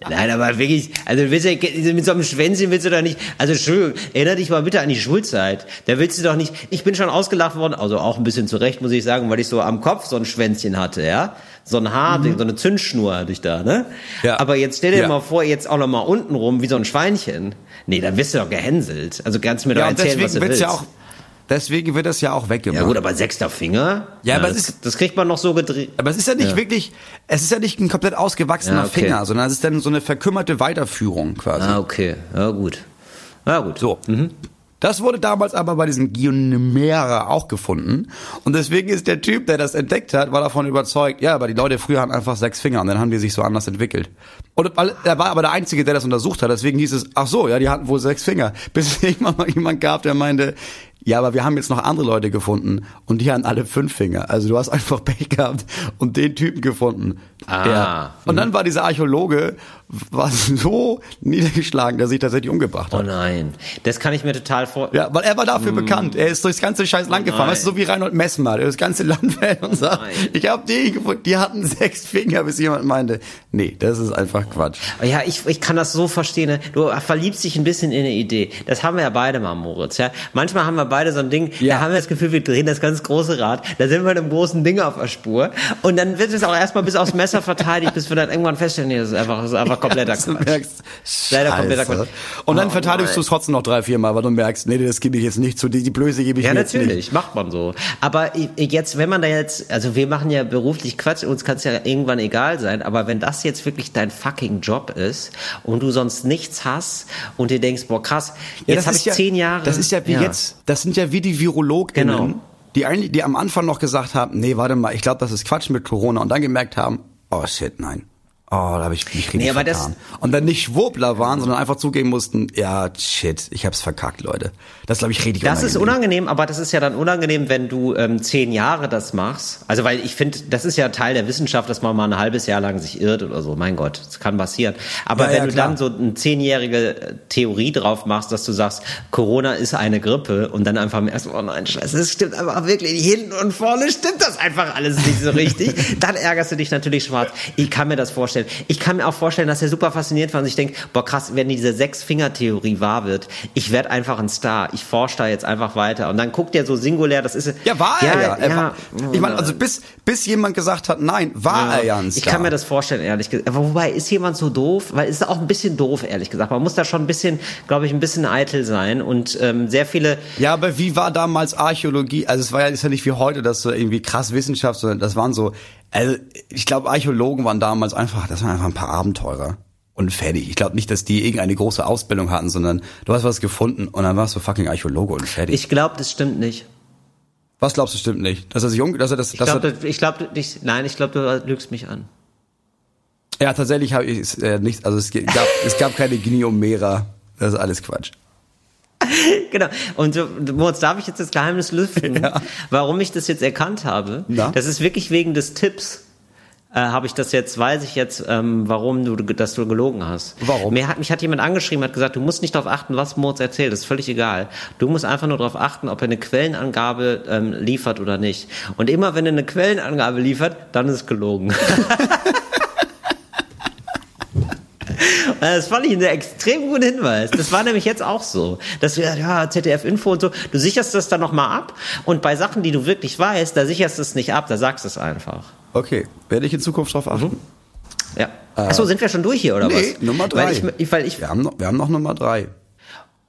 Nein, aber wirklich, also du willst ja, mit so einem Schwänzchen willst du doch nicht, also Entschuldigung, erinnere dich mal bitte an die Schulzeit. Da willst du doch nicht, ich bin schon ausgelacht worden, also auch ein bisschen zurecht, muss ich sagen, weil ich so am Kopf so ein Schwänzchen hatte, ja. So ein Haar, so eine Zündschnur hatte ich da, ne? Mhm. Ja. Aber jetzt stell dir Ja. mal vor, jetzt auch noch mal unten rum, wie so ein Schweinchen. Nee, dann wirst du doch gehänselt. Also kannst du mir doch Ja, und erzählen, was du willst. ja auch, deswegen wird das ja auch weggemacht. ja gut, aber sechster Finger? Ja, aber das, ist- das kriegt man noch so gedreht. Aber es ist ja nicht Ja. wirklich, es ist ja nicht ein komplett ausgewachsener Ja, okay. Finger, sondern es ist dann so eine verkümmerte Weiterführung quasi. Ah, okay. Ja, gut. Ja, gut. So. Das wurde damals aber bei diesen Gionimera auch gefunden. Und deswegen ist der Typ, der das entdeckt hat, war davon überzeugt, ja, aber die Leute früher hatten einfach sechs Finger und dann haben die sich so anders entwickelt. Und er war aber der Einzige, der das untersucht hat, deswegen hieß es, ach so, ja, die hatten wohl sechs Finger. Bis es irgendwann mal jemand gab, der meinte, ja, aber wir haben jetzt noch andere Leute gefunden und die hatten alle fünf Finger. Also du hast einfach Pech gehabt und den Typen gefunden. Ah. Der, und dann war dieser Archäologe war so niedergeschlagen, dass er sich tatsächlich umgebracht hat. Oh nein. Das kann ich mir total vor. Ja, weil er war dafür bekannt. Er ist durchs ganze scheiß Land gefahren. nein. Weißt du, so wie Reinhold Messmer, der das ganze Land fährt und sagt, nein. ich habe die gefunden, die hatten sechs Finger, bis jemand meinte, nee, das ist einfach Quatsch. Ja, ich, ich kann das so verstehen. Ne? Du verliebst dich ein bisschen in eine Idee. Das haben wir ja beide mal, Moritz. Ja? Manchmal haben wir beide so ein Ding, Ja. da haben wir das Gefühl, wir drehen das ganz große Rad. Da sind wir einem großen Ding auf der Spur. Und dann wird es auch erstmal bis aufs Messer verteidigt, bis wir dann irgendwann feststellen, nee, das ist einfach, das ist einfach kompletter Du Quatsch. merkst, Leider kompletter. Quatsch. Und dann Oh verteidigst du es trotzdem noch drei, vier Mal, weil du merkst, nee, das gebe ich jetzt nicht zu, die, die Blöße gebe ich Ja, mir jetzt natürlich, nicht. macht man so. Aber jetzt, wenn man da jetzt, also wir machen ja beruflich Quatsch, uns kann es ja irgendwann egal sein, aber wenn das jetzt wirklich dein fucking Job ist und du sonst nichts hast und dir denkst, boah krass, Ja, jetzt das habe ich ja, zehn Jahre. Das ist ja wie jetzt, das sind ja wie die VirologInnen, Genau. die eigentlich, die am Anfang noch gesagt haben, nee, warte mal, ich glaube, das ist Quatsch mit Corona und dann gemerkt haben, oh shit, nein. Oh, da habe ich mich richtig Nee, vertan. und dann nicht Schwurbler waren, sondern einfach zugeben mussten, ja, shit, ich hab's verkackt, Leute. Das glaube ich richtig Das ist unangenehm, aber das ist ja dann unangenehm, wenn du ähm, zehn Jahre das machst. Also weil ich finde, das ist ja Teil der Wissenschaft, dass man mal ein halbes Jahr lang sich irrt oder so. Mein Gott, das kann passieren. Aber Ja, wenn ja, du dann so eine zehnjährige äh, Theorie drauf machst, dass du sagst, Corona ist eine Grippe und dann einfach merkst, oh nein, Scheiße, das stimmt aber wirklich hinten und vorne stimmt das einfach alles nicht so richtig. dann ärgerst du dich natürlich schwarz. Ich kann mir das vorstellen. Vorstellen. Ich kann mir auch vorstellen, dass er super fasziniert war und ich denke, boah krass, wenn diese Sechs-Finger-Theorie wahr wird, ich werde einfach ein Star. Ich forsche da jetzt einfach weiter. Und dann guckt er so singulär, das ist Ja, war er ja. Er war, ich meine, also bis, bis jemand gesagt hat, nein, war er ja ein Star. Ich kann mir das vorstellen, ehrlich gesagt. Aber wobei, ist jemand so doof? Weil es ist auch ein bisschen doof, ehrlich gesagt. Man muss da schon ein bisschen, glaube ich, ein bisschen eitel sein und ähm, sehr viele. Ja, aber wie war damals Archäologie? Also es war ja, ist ja nicht wie heute, dass so irgendwie krass Wissenschaft, sondern das waren so, also ich glaube, Archäologen waren damals einfach, das waren einfach ein paar Abenteurer. Und fertig. Ich glaube nicht, dass die irgendeine große Ausbildung hatten, sondern du hast was gefunden und dann warst du fucking Archäologe und fertig. Ich glaube, das stimmt nicht. was glaubst du stimmt nicht? Dass er sich um, dass er das, Ich dass glaube, er, ich glaube, ich, nein, ich glaube, du lügst mich an. ja tatsächlich habe ich es äh, nicht, also es gab, es gab keine Gniomera. Das ist alles Quatsch. Genau. Und so, Moritz, darf ich jetzt das Geheimnis lüften, Ja. warum ich das jetzt erkannt habe? Na? Das ist wirklich wegen des Tipps. Äh, habe ich das jetzt, weiß ich jetzt, ähm, warum du, dass du gelogen hast. Warum? Mir hat, mich hat jemand angeschrieben, hat gesagt, du musst nicht darauf achten, was Moritz erzählt, das ist völlig egal. Du musst einfach nur darauf achten, ob er eine Quellenangabe ähm, liefert oder nicht. Und immer wenn er eine Quellenangabe liefert, dann ist es gelogen. Das fand ich einen extrem guten Hinweis. Das war nämlich jetzt auch so. Dass wir, ja, ZDF-Info und so, du sicherst das dann nochmal ab und bei Sachen, die du wirklich weißt, da sicherst du es nicht ab, da sagst du es einfach. Okay, werde ich in Zukunft drauf achten. Ja. Achso, sind wir schon durch hier, oder Nee, was? Nummer drei. Weil ich, weil ich, Wir haben noch, wir haben noch Nummer drei.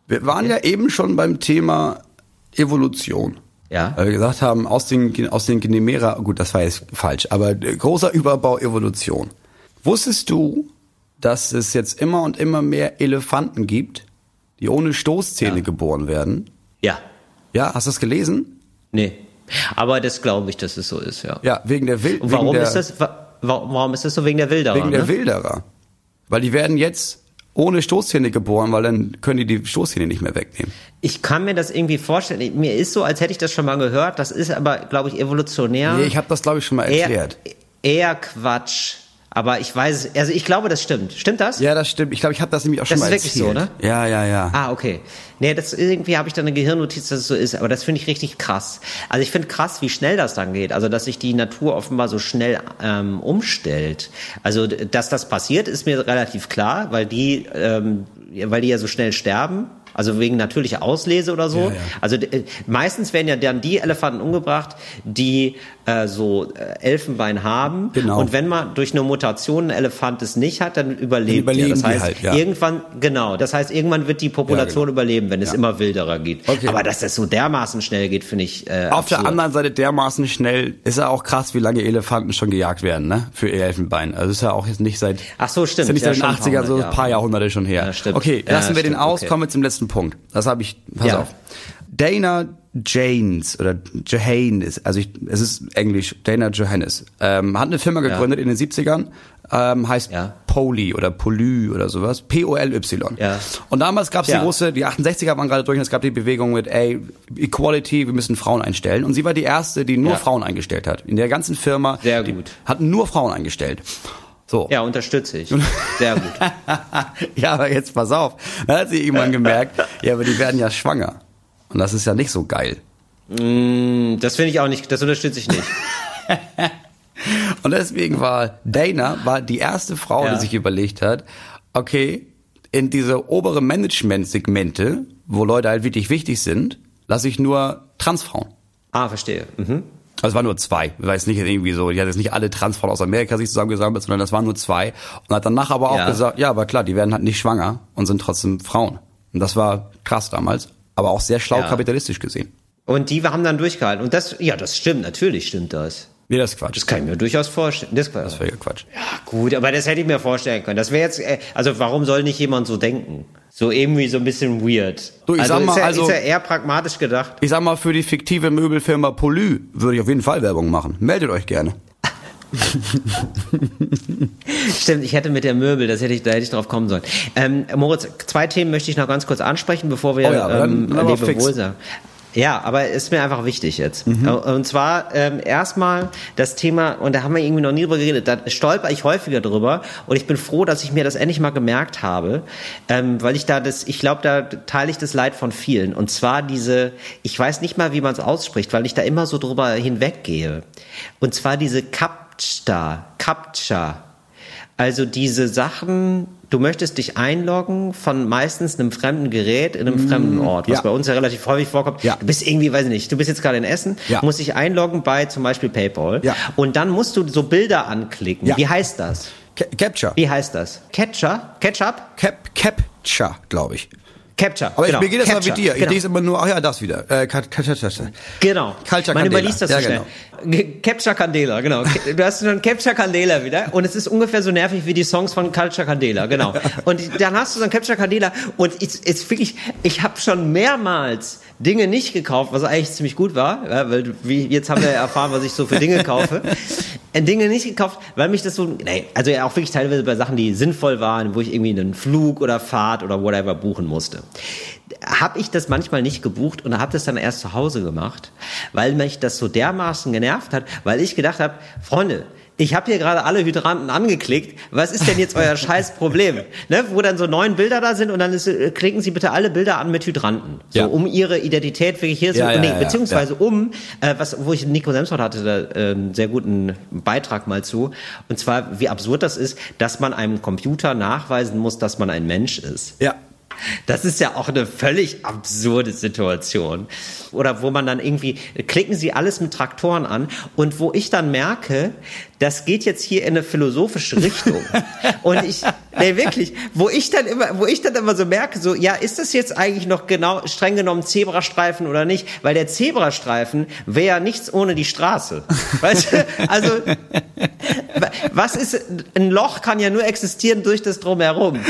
Wir waren ja eben schon beim Thema Evolution. Ja. Weil wir gesagt haben, aus den, aus den Gnemera, gut, das war jetzt falsch, aber äh, großer Überbau Evolution. Wusstest du, dass es jetzt immer und immer mehr Elefanten gibt, die ohne Stoßzähne Ja. geboren werden? ja. Ja, hast du das gelesen? Nee. Aber das glaube ich, dass es so ist, ja. Ja, wegen der Wild. Und warum der, ist das, wa- warum ist das so wegen der Wilderer? Wegen der ne? Wilderer. Weil die werden jetzt ohne Stoßzähne geboren, weil dann können die die Stoßzähne nicht mehr wegnehmen. Ich kann mir das irgendwie vorstellen. Mir ist so, als hätte ich das schon mal gehört. Das ist aber, glaube ich, evolutionär. Nee, ich habe das, glaube ich, schon mal erklärt. Eher, eher Quatsch. Aber ich weiß, also ich glaube, das stimmt. Stimmt das? Ja, das stimmt. Ich glaube, ich habe das nämlich auch schon Das mal ist wirklich erzählt. so, ne? Ja, ja, ja. Ah, okay. Nee, das irgendwie habe ich dann eine Gehirnnotiz, dass es so ist, aber das finde ich richtig krass. Also ich finde krass, wie schnell das dann geht. Also dass sich die Natur offenbar so schnell ähm, umstellt. Also dass das passiert, ist mir relativ klar, weil die, ähm, ja, weil die ja so schnell sterben. Also wegen natürlicher Auslese oder so. Ja, ja. Also äh, meistens werden ja dann die Elefanten umgebracht, die äh, so äh, Elfenbein haben. Genau. Und wenn man durch eine Mutation ein Elefant es nicht hat, dann überlebt Dann er. Das heißt, halt, ja. irgendwann, genau. Das heißt, irgendwann wird die Population genau. überleben, wenn es Ja. immer wilderer geht. Okay. Aber dass das so dermaßen schnell geht, finde ich äh, Auf der absurd. anderen Seite dermaßen schnell ist ja auch krass, wie lange Elefanten schon gejagt werden, ne? Für ihr Elfenbein. Also ist ja auch jetzt nicht seit Ach so, stimmt. Ist ja nicht Ja, seit den schon ein paar 80ern, so ein paar. Jahrhunderte schon her. Ja, stimmt. Okay, Ja, lassen wir den stimmt, aus, okay. kommen wir zum letzten Punkt. Das habe ich, pass Ja. auf. Dana Janes oder Johane ist, also ich, es ist Englisch, Dana Johannes, ähm, hat eine Firma gegründet in den 70ern, ähm, heißt Ja. Poly oder Poly oder sowas, P-O-L-Y. Ja. Und damals gab es Ja. die große, die 68er waren gerade durch und es gab die Bewegung mit, ey, Equality, wir müssen Frauen einstellen. Und sie war die erste, die nur Ja. Frauen eingestellt hat. In der ganzen Firma. Sehr gut. Hat nur Frauen eingestellt. So. Ja, unterstütze ich. Sehr gut. ja, aber jetzt pass auf. Dann hat sie irgendwann gemerkt, ja, aber die werden ja schwanger. Und das ist ja nicht so geil. Mm, Das finde ich auch nicht, das unterstütze ich nicht. Und deswegen war Dana war die erste Frau, Ja. die sich überlegt hat, okay, in diese obere Management-Segmente, wo Leute halt wirklich wichtig sind, lasse ich nur Transfrauen. Ah, verstehe. Mhm. Also es waren nur zwei. Ich weiß nicht irgendwie so, die hat jetzt nicht alle Transfrauen aus Amerika sich zusammengesammelt, sondern das waren nur zwei. Und hat danach aber auch Ja. gesagt, ja, aber klar, die werden halt nicht schwanger und sind trotzdem Frauen. Und das war krass damals, aber auch sehr schlau Ja. kapitalistisch gesehen. Und die haben dann durchgehalten. Und das, ja, das stimmt, natürlich stimmt das. Nee, das ist Quatsch. Das kann ich mir durchaus vorstellen. Das, Das völliger Quatsch. Ja, gut, aber das hätte ich mir vorstellen können. Das wäre jetzt, äh, also warum soll nicht jemand so denken? So irgendwie so ein bisschen weird. Du, ich also, sag mal, ist ja, also- ist ja eher pragmatisch gedacht. Ich sag mal, für die fiktive Möbelfirma Poly würde ich auf jeden Fall Werbung machen. Meldet euch gerne. Stimmt, ich hätte mit der Möbel, das hätte ich, da hätte ich drauf kommen sollen. Ähm, Moritz, zwei Themen möchte ich noch ganz kurz ansprechen, bevor wir Oh ja, dann- ähm, Lebewohl sagen. Ja, aber ist mir einfach wichtig jetzt. Mhm. Und zwar ähm, erstmal das Thema, und da haben wir irgendwie noch nie drüber geredet, da stolper ich häufiger drüber und ich bin froh, dass ich mir das endlich mal gemerkt habe, ähm, weil ich da das, ich glaube, da teile ich das Leid von vielen. Und zwar diese, ich weiß nicht mal, wie man es ausspricht, weil ich da immer so drüber hinweggehe. Und zwar diese Captcha, Captcha. Also diese Sachen, du möchtest dich einloggen von meistens einem fremden Gerät in einem fremden Ort, was ja. bei uns ja relativ häufig vorkommt. Ja. Du bist irgendwie, weiß ich nicht, du bist jetzt gerade in Essen, Ja. musst dich einloggen bei zum Beispiel PayPal Ja. und dann musst du so Bilder anklicken. Ja. Wie heißt das? Ca- Capture. Wie heißt das? Catcher? Ketchup? Cap Capture, glaube ich. Capture. Aber genau. ich, geht das mal Capture, wie dir. Ich genau. lese immer nur, ach ja, das wieder. Äh, Genau. Culture Man Candela. überliest das so Ja, schnell. Ge- Capture Candela, genau. Du hast dann Capture Candela wieder und es ist ungefähr so nervig wie die Songs von Culture Candela, genau. Und dann hast du dann Capture Candela und es ist wirklich, ich habe schon mehrmals Dinge nicht gekauft, was eigentlich ziemlich gut war, ja, weil wie, jetzt haben wir ja erfahren, was ich so für Dinge kaufe. Äh, Dinge nicht gekauft, weil mich das so, nee, also ja auch wirklich teilweise bei Sachen, die sinnvoll waren, wo ich irgendwie einen Flug oder Fahrt oder whatever buchen musste habe ich das manchmal nicht gebucht und habe das dann erst zu Hause gemacht, weil mich das so dermaßen genervt hat, weil ich gedacht habe, Freunde, ich habe hier gerade alle Hydranten angeklickt. Was ist denn jetzt euer scheiß Problem? Ne, wo dann so neun Bilder da sind und dann ist, äh, klicken Sie bitte alle Bilder an mit Hydranten, so Ja. um Ihre Identität wirklich hier zu, Ja, ja, nee, beziehungsweise um, äh, was, wo ich Nico Semsrott hatte da äh, einen sehr guten Beitrag mal zu, und zwar wie absurd das ist, dass man einem Computer nachweisen muss, dass man ein Mensch ist. Ja. Das ist ja auch eine völlig absurde Situation. Oder wo man dann irgendwie, klicken sie alles mit Traktoren an und wo ich dann merke, das geht jetzt hier in eine philosophische Richtung. und ich, nee, wirklich, wo ich dann immer, wo ich dann immer so merke, so, ja, ist das jetzt eigentlich noch genau, streng genommen Zebrastreifen oder nicht? Weil der Zebrastreifen wäre ja nichts ohne die Straße. Weißt du? Also, was ist, ein Loch kann ja nur existieren durch das Drumherum.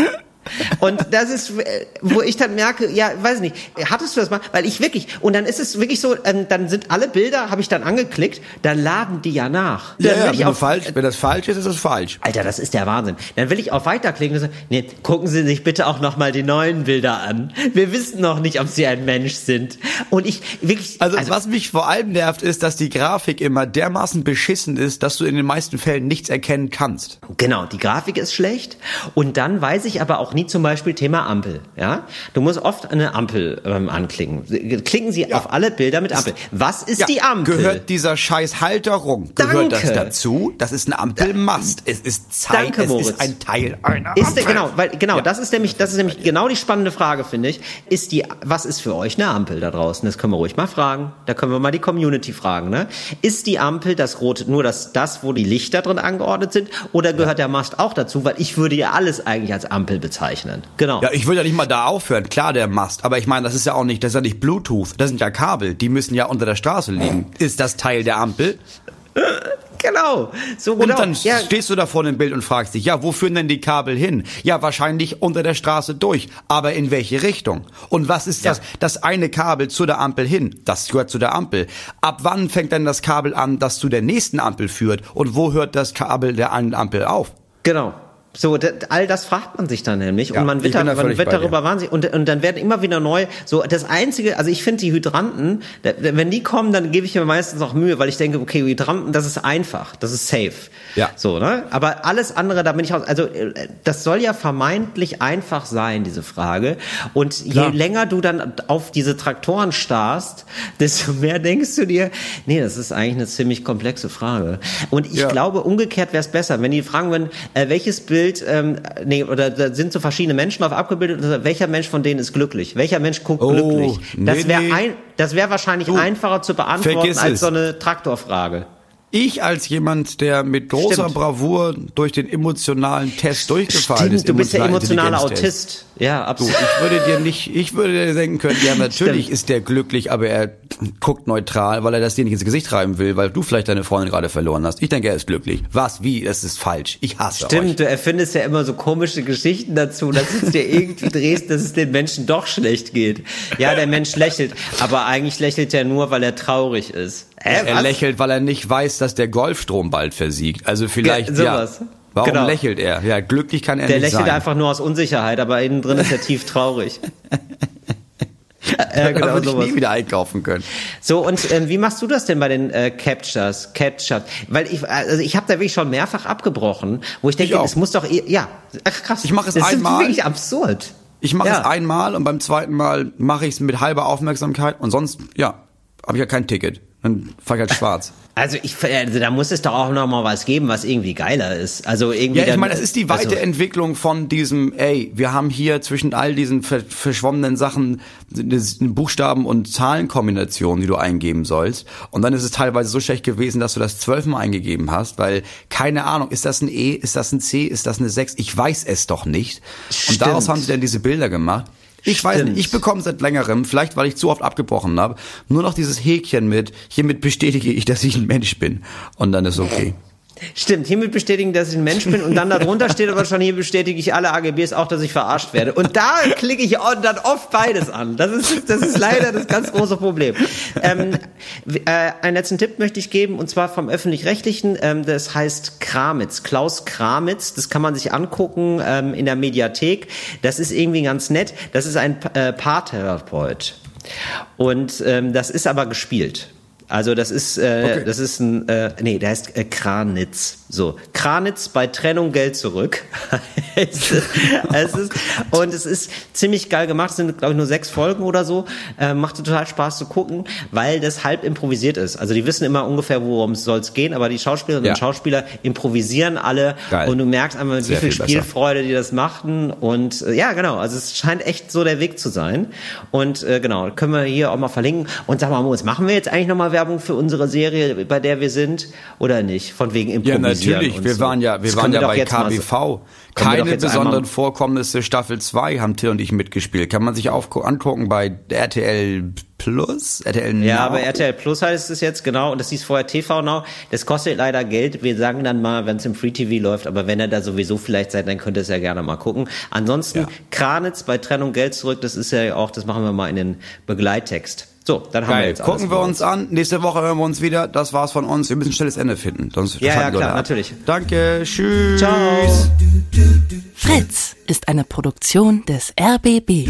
Und das ist, äh, wo ich dann merke, ja, weiß nicht, hattest du das mal? Weil ich wirklich, und dann ist es wirklich so, ähm, dann sind alle Bilder, habe ich dann angeklickt, dann laden die ja nach. Ja, Dann ja, ich wenn, auf, falsch, wenn das falsch ist, ist es falsch. Alter, das ist der Wahnsinn. Dann will ich auf weiterklicken und sagen, nee, gucken Sie sich bitte auch nochmal die neuen Bilder an. Wir wissen noch nicht, ob Sie ein Mensch sind. Und ich wirklich, Also, was mich vor allem nervt, ist, dass die Grafik immer dermaßen beschissen ist, dass du in den meisten Fällen nichts erkennen kannst. Genau, die Grafik ist schlecht und dann weiß ich aber auch nie zum Beispiel Thema Ampel. Ja, du musst oft eine Ampel ähm, anklicken. Klicken Sie auf alle Bilder mit Ampel. Was ist Ja, die Ampel? Gehört dieser scheiß Halterung, gehört das Danke. dazu? Das ist ein Ampelmast. Es ist Zeit, Danke, es Moritz. ist ein Teil einer Ist Ampel. genau, weil genau, Ja. das ist nämlich, das ist nämlich genau die spannende Frage, finde ich. Ist die, was ist für euch eine Ampel da draußen? Das können wir ruhig mal fragen. Da können wir mal die Community fragen. Ne? Ist die Ampel das rote, nur das, das, wo die Lichter drin angeordnet sind, oder gehört der Mast auch dazu? Weil ich würde ja alles eigentlich als Ampel bezeichnen. Genau. Ja, ich würde ja nicht mal da aufhören. Klar, der Mast. Aber ich meine, das ist ja auch nicht, das ist ja nicht Bluetooth. Das sind ja Kabel. Die müssen ja unter der Straße liegen. Ist das Teil der Ampel? genau. So Und genau. dann ja, stehst du da vor dem Bild und fragst dich, ja, wo führen denn die Kabel hin? Ja, wahrscheinlich unter der Straße durch. Aber in welche Richtung? Und was ist Ja. das? Das eine Kabel zu der Ampel hin. Das gehört zu der Ampel. Ab wann fängt denn das Kabel an, das zu der nächsten Ampel führt? Und wo hört das Kabel der einen Ampel auf? Genau. So, all das fragt man sich dann nämlich Ja, und man wird, da, man wird darüber wahnsinnig und, und dann werden immer wieder neu, so das einzige, also ich finde die Hydranten, da, wenn die kommen, dann gebe ich mir meistens auch Mühe, weil ich denke, okay, Hydranten, das ist einfach, das ist safe. Ja. So, ne? Aber alles andere, da bin ich auch, also äh, das soll ja vermeintlich einfach sein, diese Frage. Und je Klar. länger du dann auf diese Traktoren starrst, desto mehr denkst du dir, nee, das ist eigentlich eine ziemlich komplexe Frage. Und ich Ja. glaube, umgekehrt wäre es besser, wenn die fragen würden, äh, welches Bild, ähm, nee, oder da sind so verschiedene Menschen auf abgebildet, welcher Mensch von denen ist glücklich? Welcher Mensch guckt Oh, glücklich? Das nee, wäre nee. ein, das wäre wahrscheinlich einfacher zu beantworten als es. so eine Traktorfrage. Ich als jemand, der mit großer Stimmt. Bravour durch den emotionalen Test durchgefallen ist, Stimmt, du bist der emotionale. Autist. Ja, Du, absolut. ich würde dir nicht, ich würde dir denken können, ja, natürlich Stimmt. ist der glücklich, aber er guckt neutral, weil er das dir nicht ins Gesicht reiben will, weil du vielleicht deine Freundin gerade verloren hast. Ich denke, er ist glücklich. Was? Wie? Das ist falsch. Ich hasse euch. Stimmt, du erfindest ja immer so komische Geschichten dazu, dass es dir irgendwie drehst, dass es den Menschen doch schlecht geht. Ja, der Mensch lächelt, aber eigentlich lächelt er nur, weil er traurig ist. Hä, Er was? lächelt, weil er nicht weiß, dass der Golfstrom bald versiegt. Also vielleicht, Ge- ja. Warum Genau. lächelt er? Ja, glücklich kann er Der nicht lächelt sein. einfach nur aus Unsicherheit, aber innen drin ist er tief traurig. äh, genau würde ich sowas. nie wieder einkaufen können. So, und ähm, wie machst du das denn bei den äh, Captures? Captures? Weil ich, also ich habe da wirklich schon mehrfach abgebrochen, wo ich denke, Ich es muss doch, ja, ach krass. Ich mach es das einmal. ist wirklich absurd. Ich mache Ja. es einmal und beim zweiten Mal mache ich es mit halber Aufmerksamkeit und sonst, ja, habe ich ja kein Ticket. Dann fahr halt schwarz. Also ich, also da muss es doch auch noch mal was geben, was irgendwie geiler ist. Also irgendwie. Ja, ich meine, es ist die also- Weiterentwicklung von diesem, ey, wir haben hier zwischen all diesen ver verschwommenen Sachen das- eine Buchstaben- und Zahlenkombination, die du eingeben sollst. Und dann ist es teilweise so schlecht gewesen, dass du das zwölfmal eingegeben hast, weil, keine Ahnung, ist das ein E, ist das ein C, ist das eine 6? Ich weiß es doch nicht. Und Stimmt. daraus haben sie dann diese Bilder gemacht. Ich weiß Stimmt. nicht, ich bekomme seit längerem, vielleicht weil ich zu oft abgebrochen habe, nur noch dieses Häkchen mit, hiermit bestätige ich, dass ich ein Mensch bin. Und dann ist okay. Stimmt, hiermit bestätigen, dass ich ein Mensch bin und dann darunter steht aber schon, hier bestätige ich alle AGBs auch, dass ich verarscht werde. Und da klicke ich dann oft beides an. Das ist, das ist leider das ganz große Problem. Ähm, äh, einen letzten Tipp möchte ich geben, und zwar vom Öffentlich-Rechtlichen. Ähm, das heißt Kramitz, Klaus Kramitz. Das kann man sich angucken ähm, in der Mediathek. Das ist irgendwie ganz nett. Das ist ein äh, Paartherapeut. Und ähm, das ist aber gespielt. Also das ist äh, Okay. das ist ein äh, nee, der heißt äh, Kranitz. So Kranitz bei Trennung Geld zurück. es, ist, es ist und es ist ziemlich geil gemacht. Es sind glaube ich nur sechs Folgen oder so. Äh, macht total Spaß zu gucken, weil das halb improvisiert ist. Also die wissen immer ungefähr, worum es soll gehen, aber die Schauspielerinnen Ja. und Schauspieler improvisieren alle Geil. und du merkst einmal, wie Sehr viel viel. Spielfreude die das machten und äh, ja genau. Also es scheint echt so der Weg zu sein und äh, genau können wir hier auch mal verlinken. Und sag mal, Moritz, machen wir jetzt eigentlich noch mal Werbung für unsere Serie, bei der wir sind, oder nicht? Von wegen Ja, improvisieren. natürlich. und Wir so. waren ja, wir Das waren ja doch bei KBV. wir Keine besonderen einmal- Vorkommnisse. Staffel 2 haben Till und ich mitgespielt. Kann man sich auf, angucken bei RTL Plus, RTL Ja, Now. bei RTL Plus heißt es jetzt, genau, und das hieß vorher TV Now. Das kostet leider Geld. Wir sagen dann mal, wenn es im Free TV läuft, aber wenn ihr da sowieso vielleicht seid, dann könnt ihr es ja gerne mal gucken. Ansonsten, Ja. Kranitz bei Trennung Geld zurück, das ist ja auch, das machen wir mal in den Begleittext. So, dann haben wir Geil. jetzt alles Gucken wir uns an. Nächste Woche hören wir uns wieder. Das war's von uns. Wir müssen ein schnelles Ende finden. Sonst Ja, ja, klar, natürlich. Danke. Tschüss. Ciao. Fritz ist eine Produktion des RBB.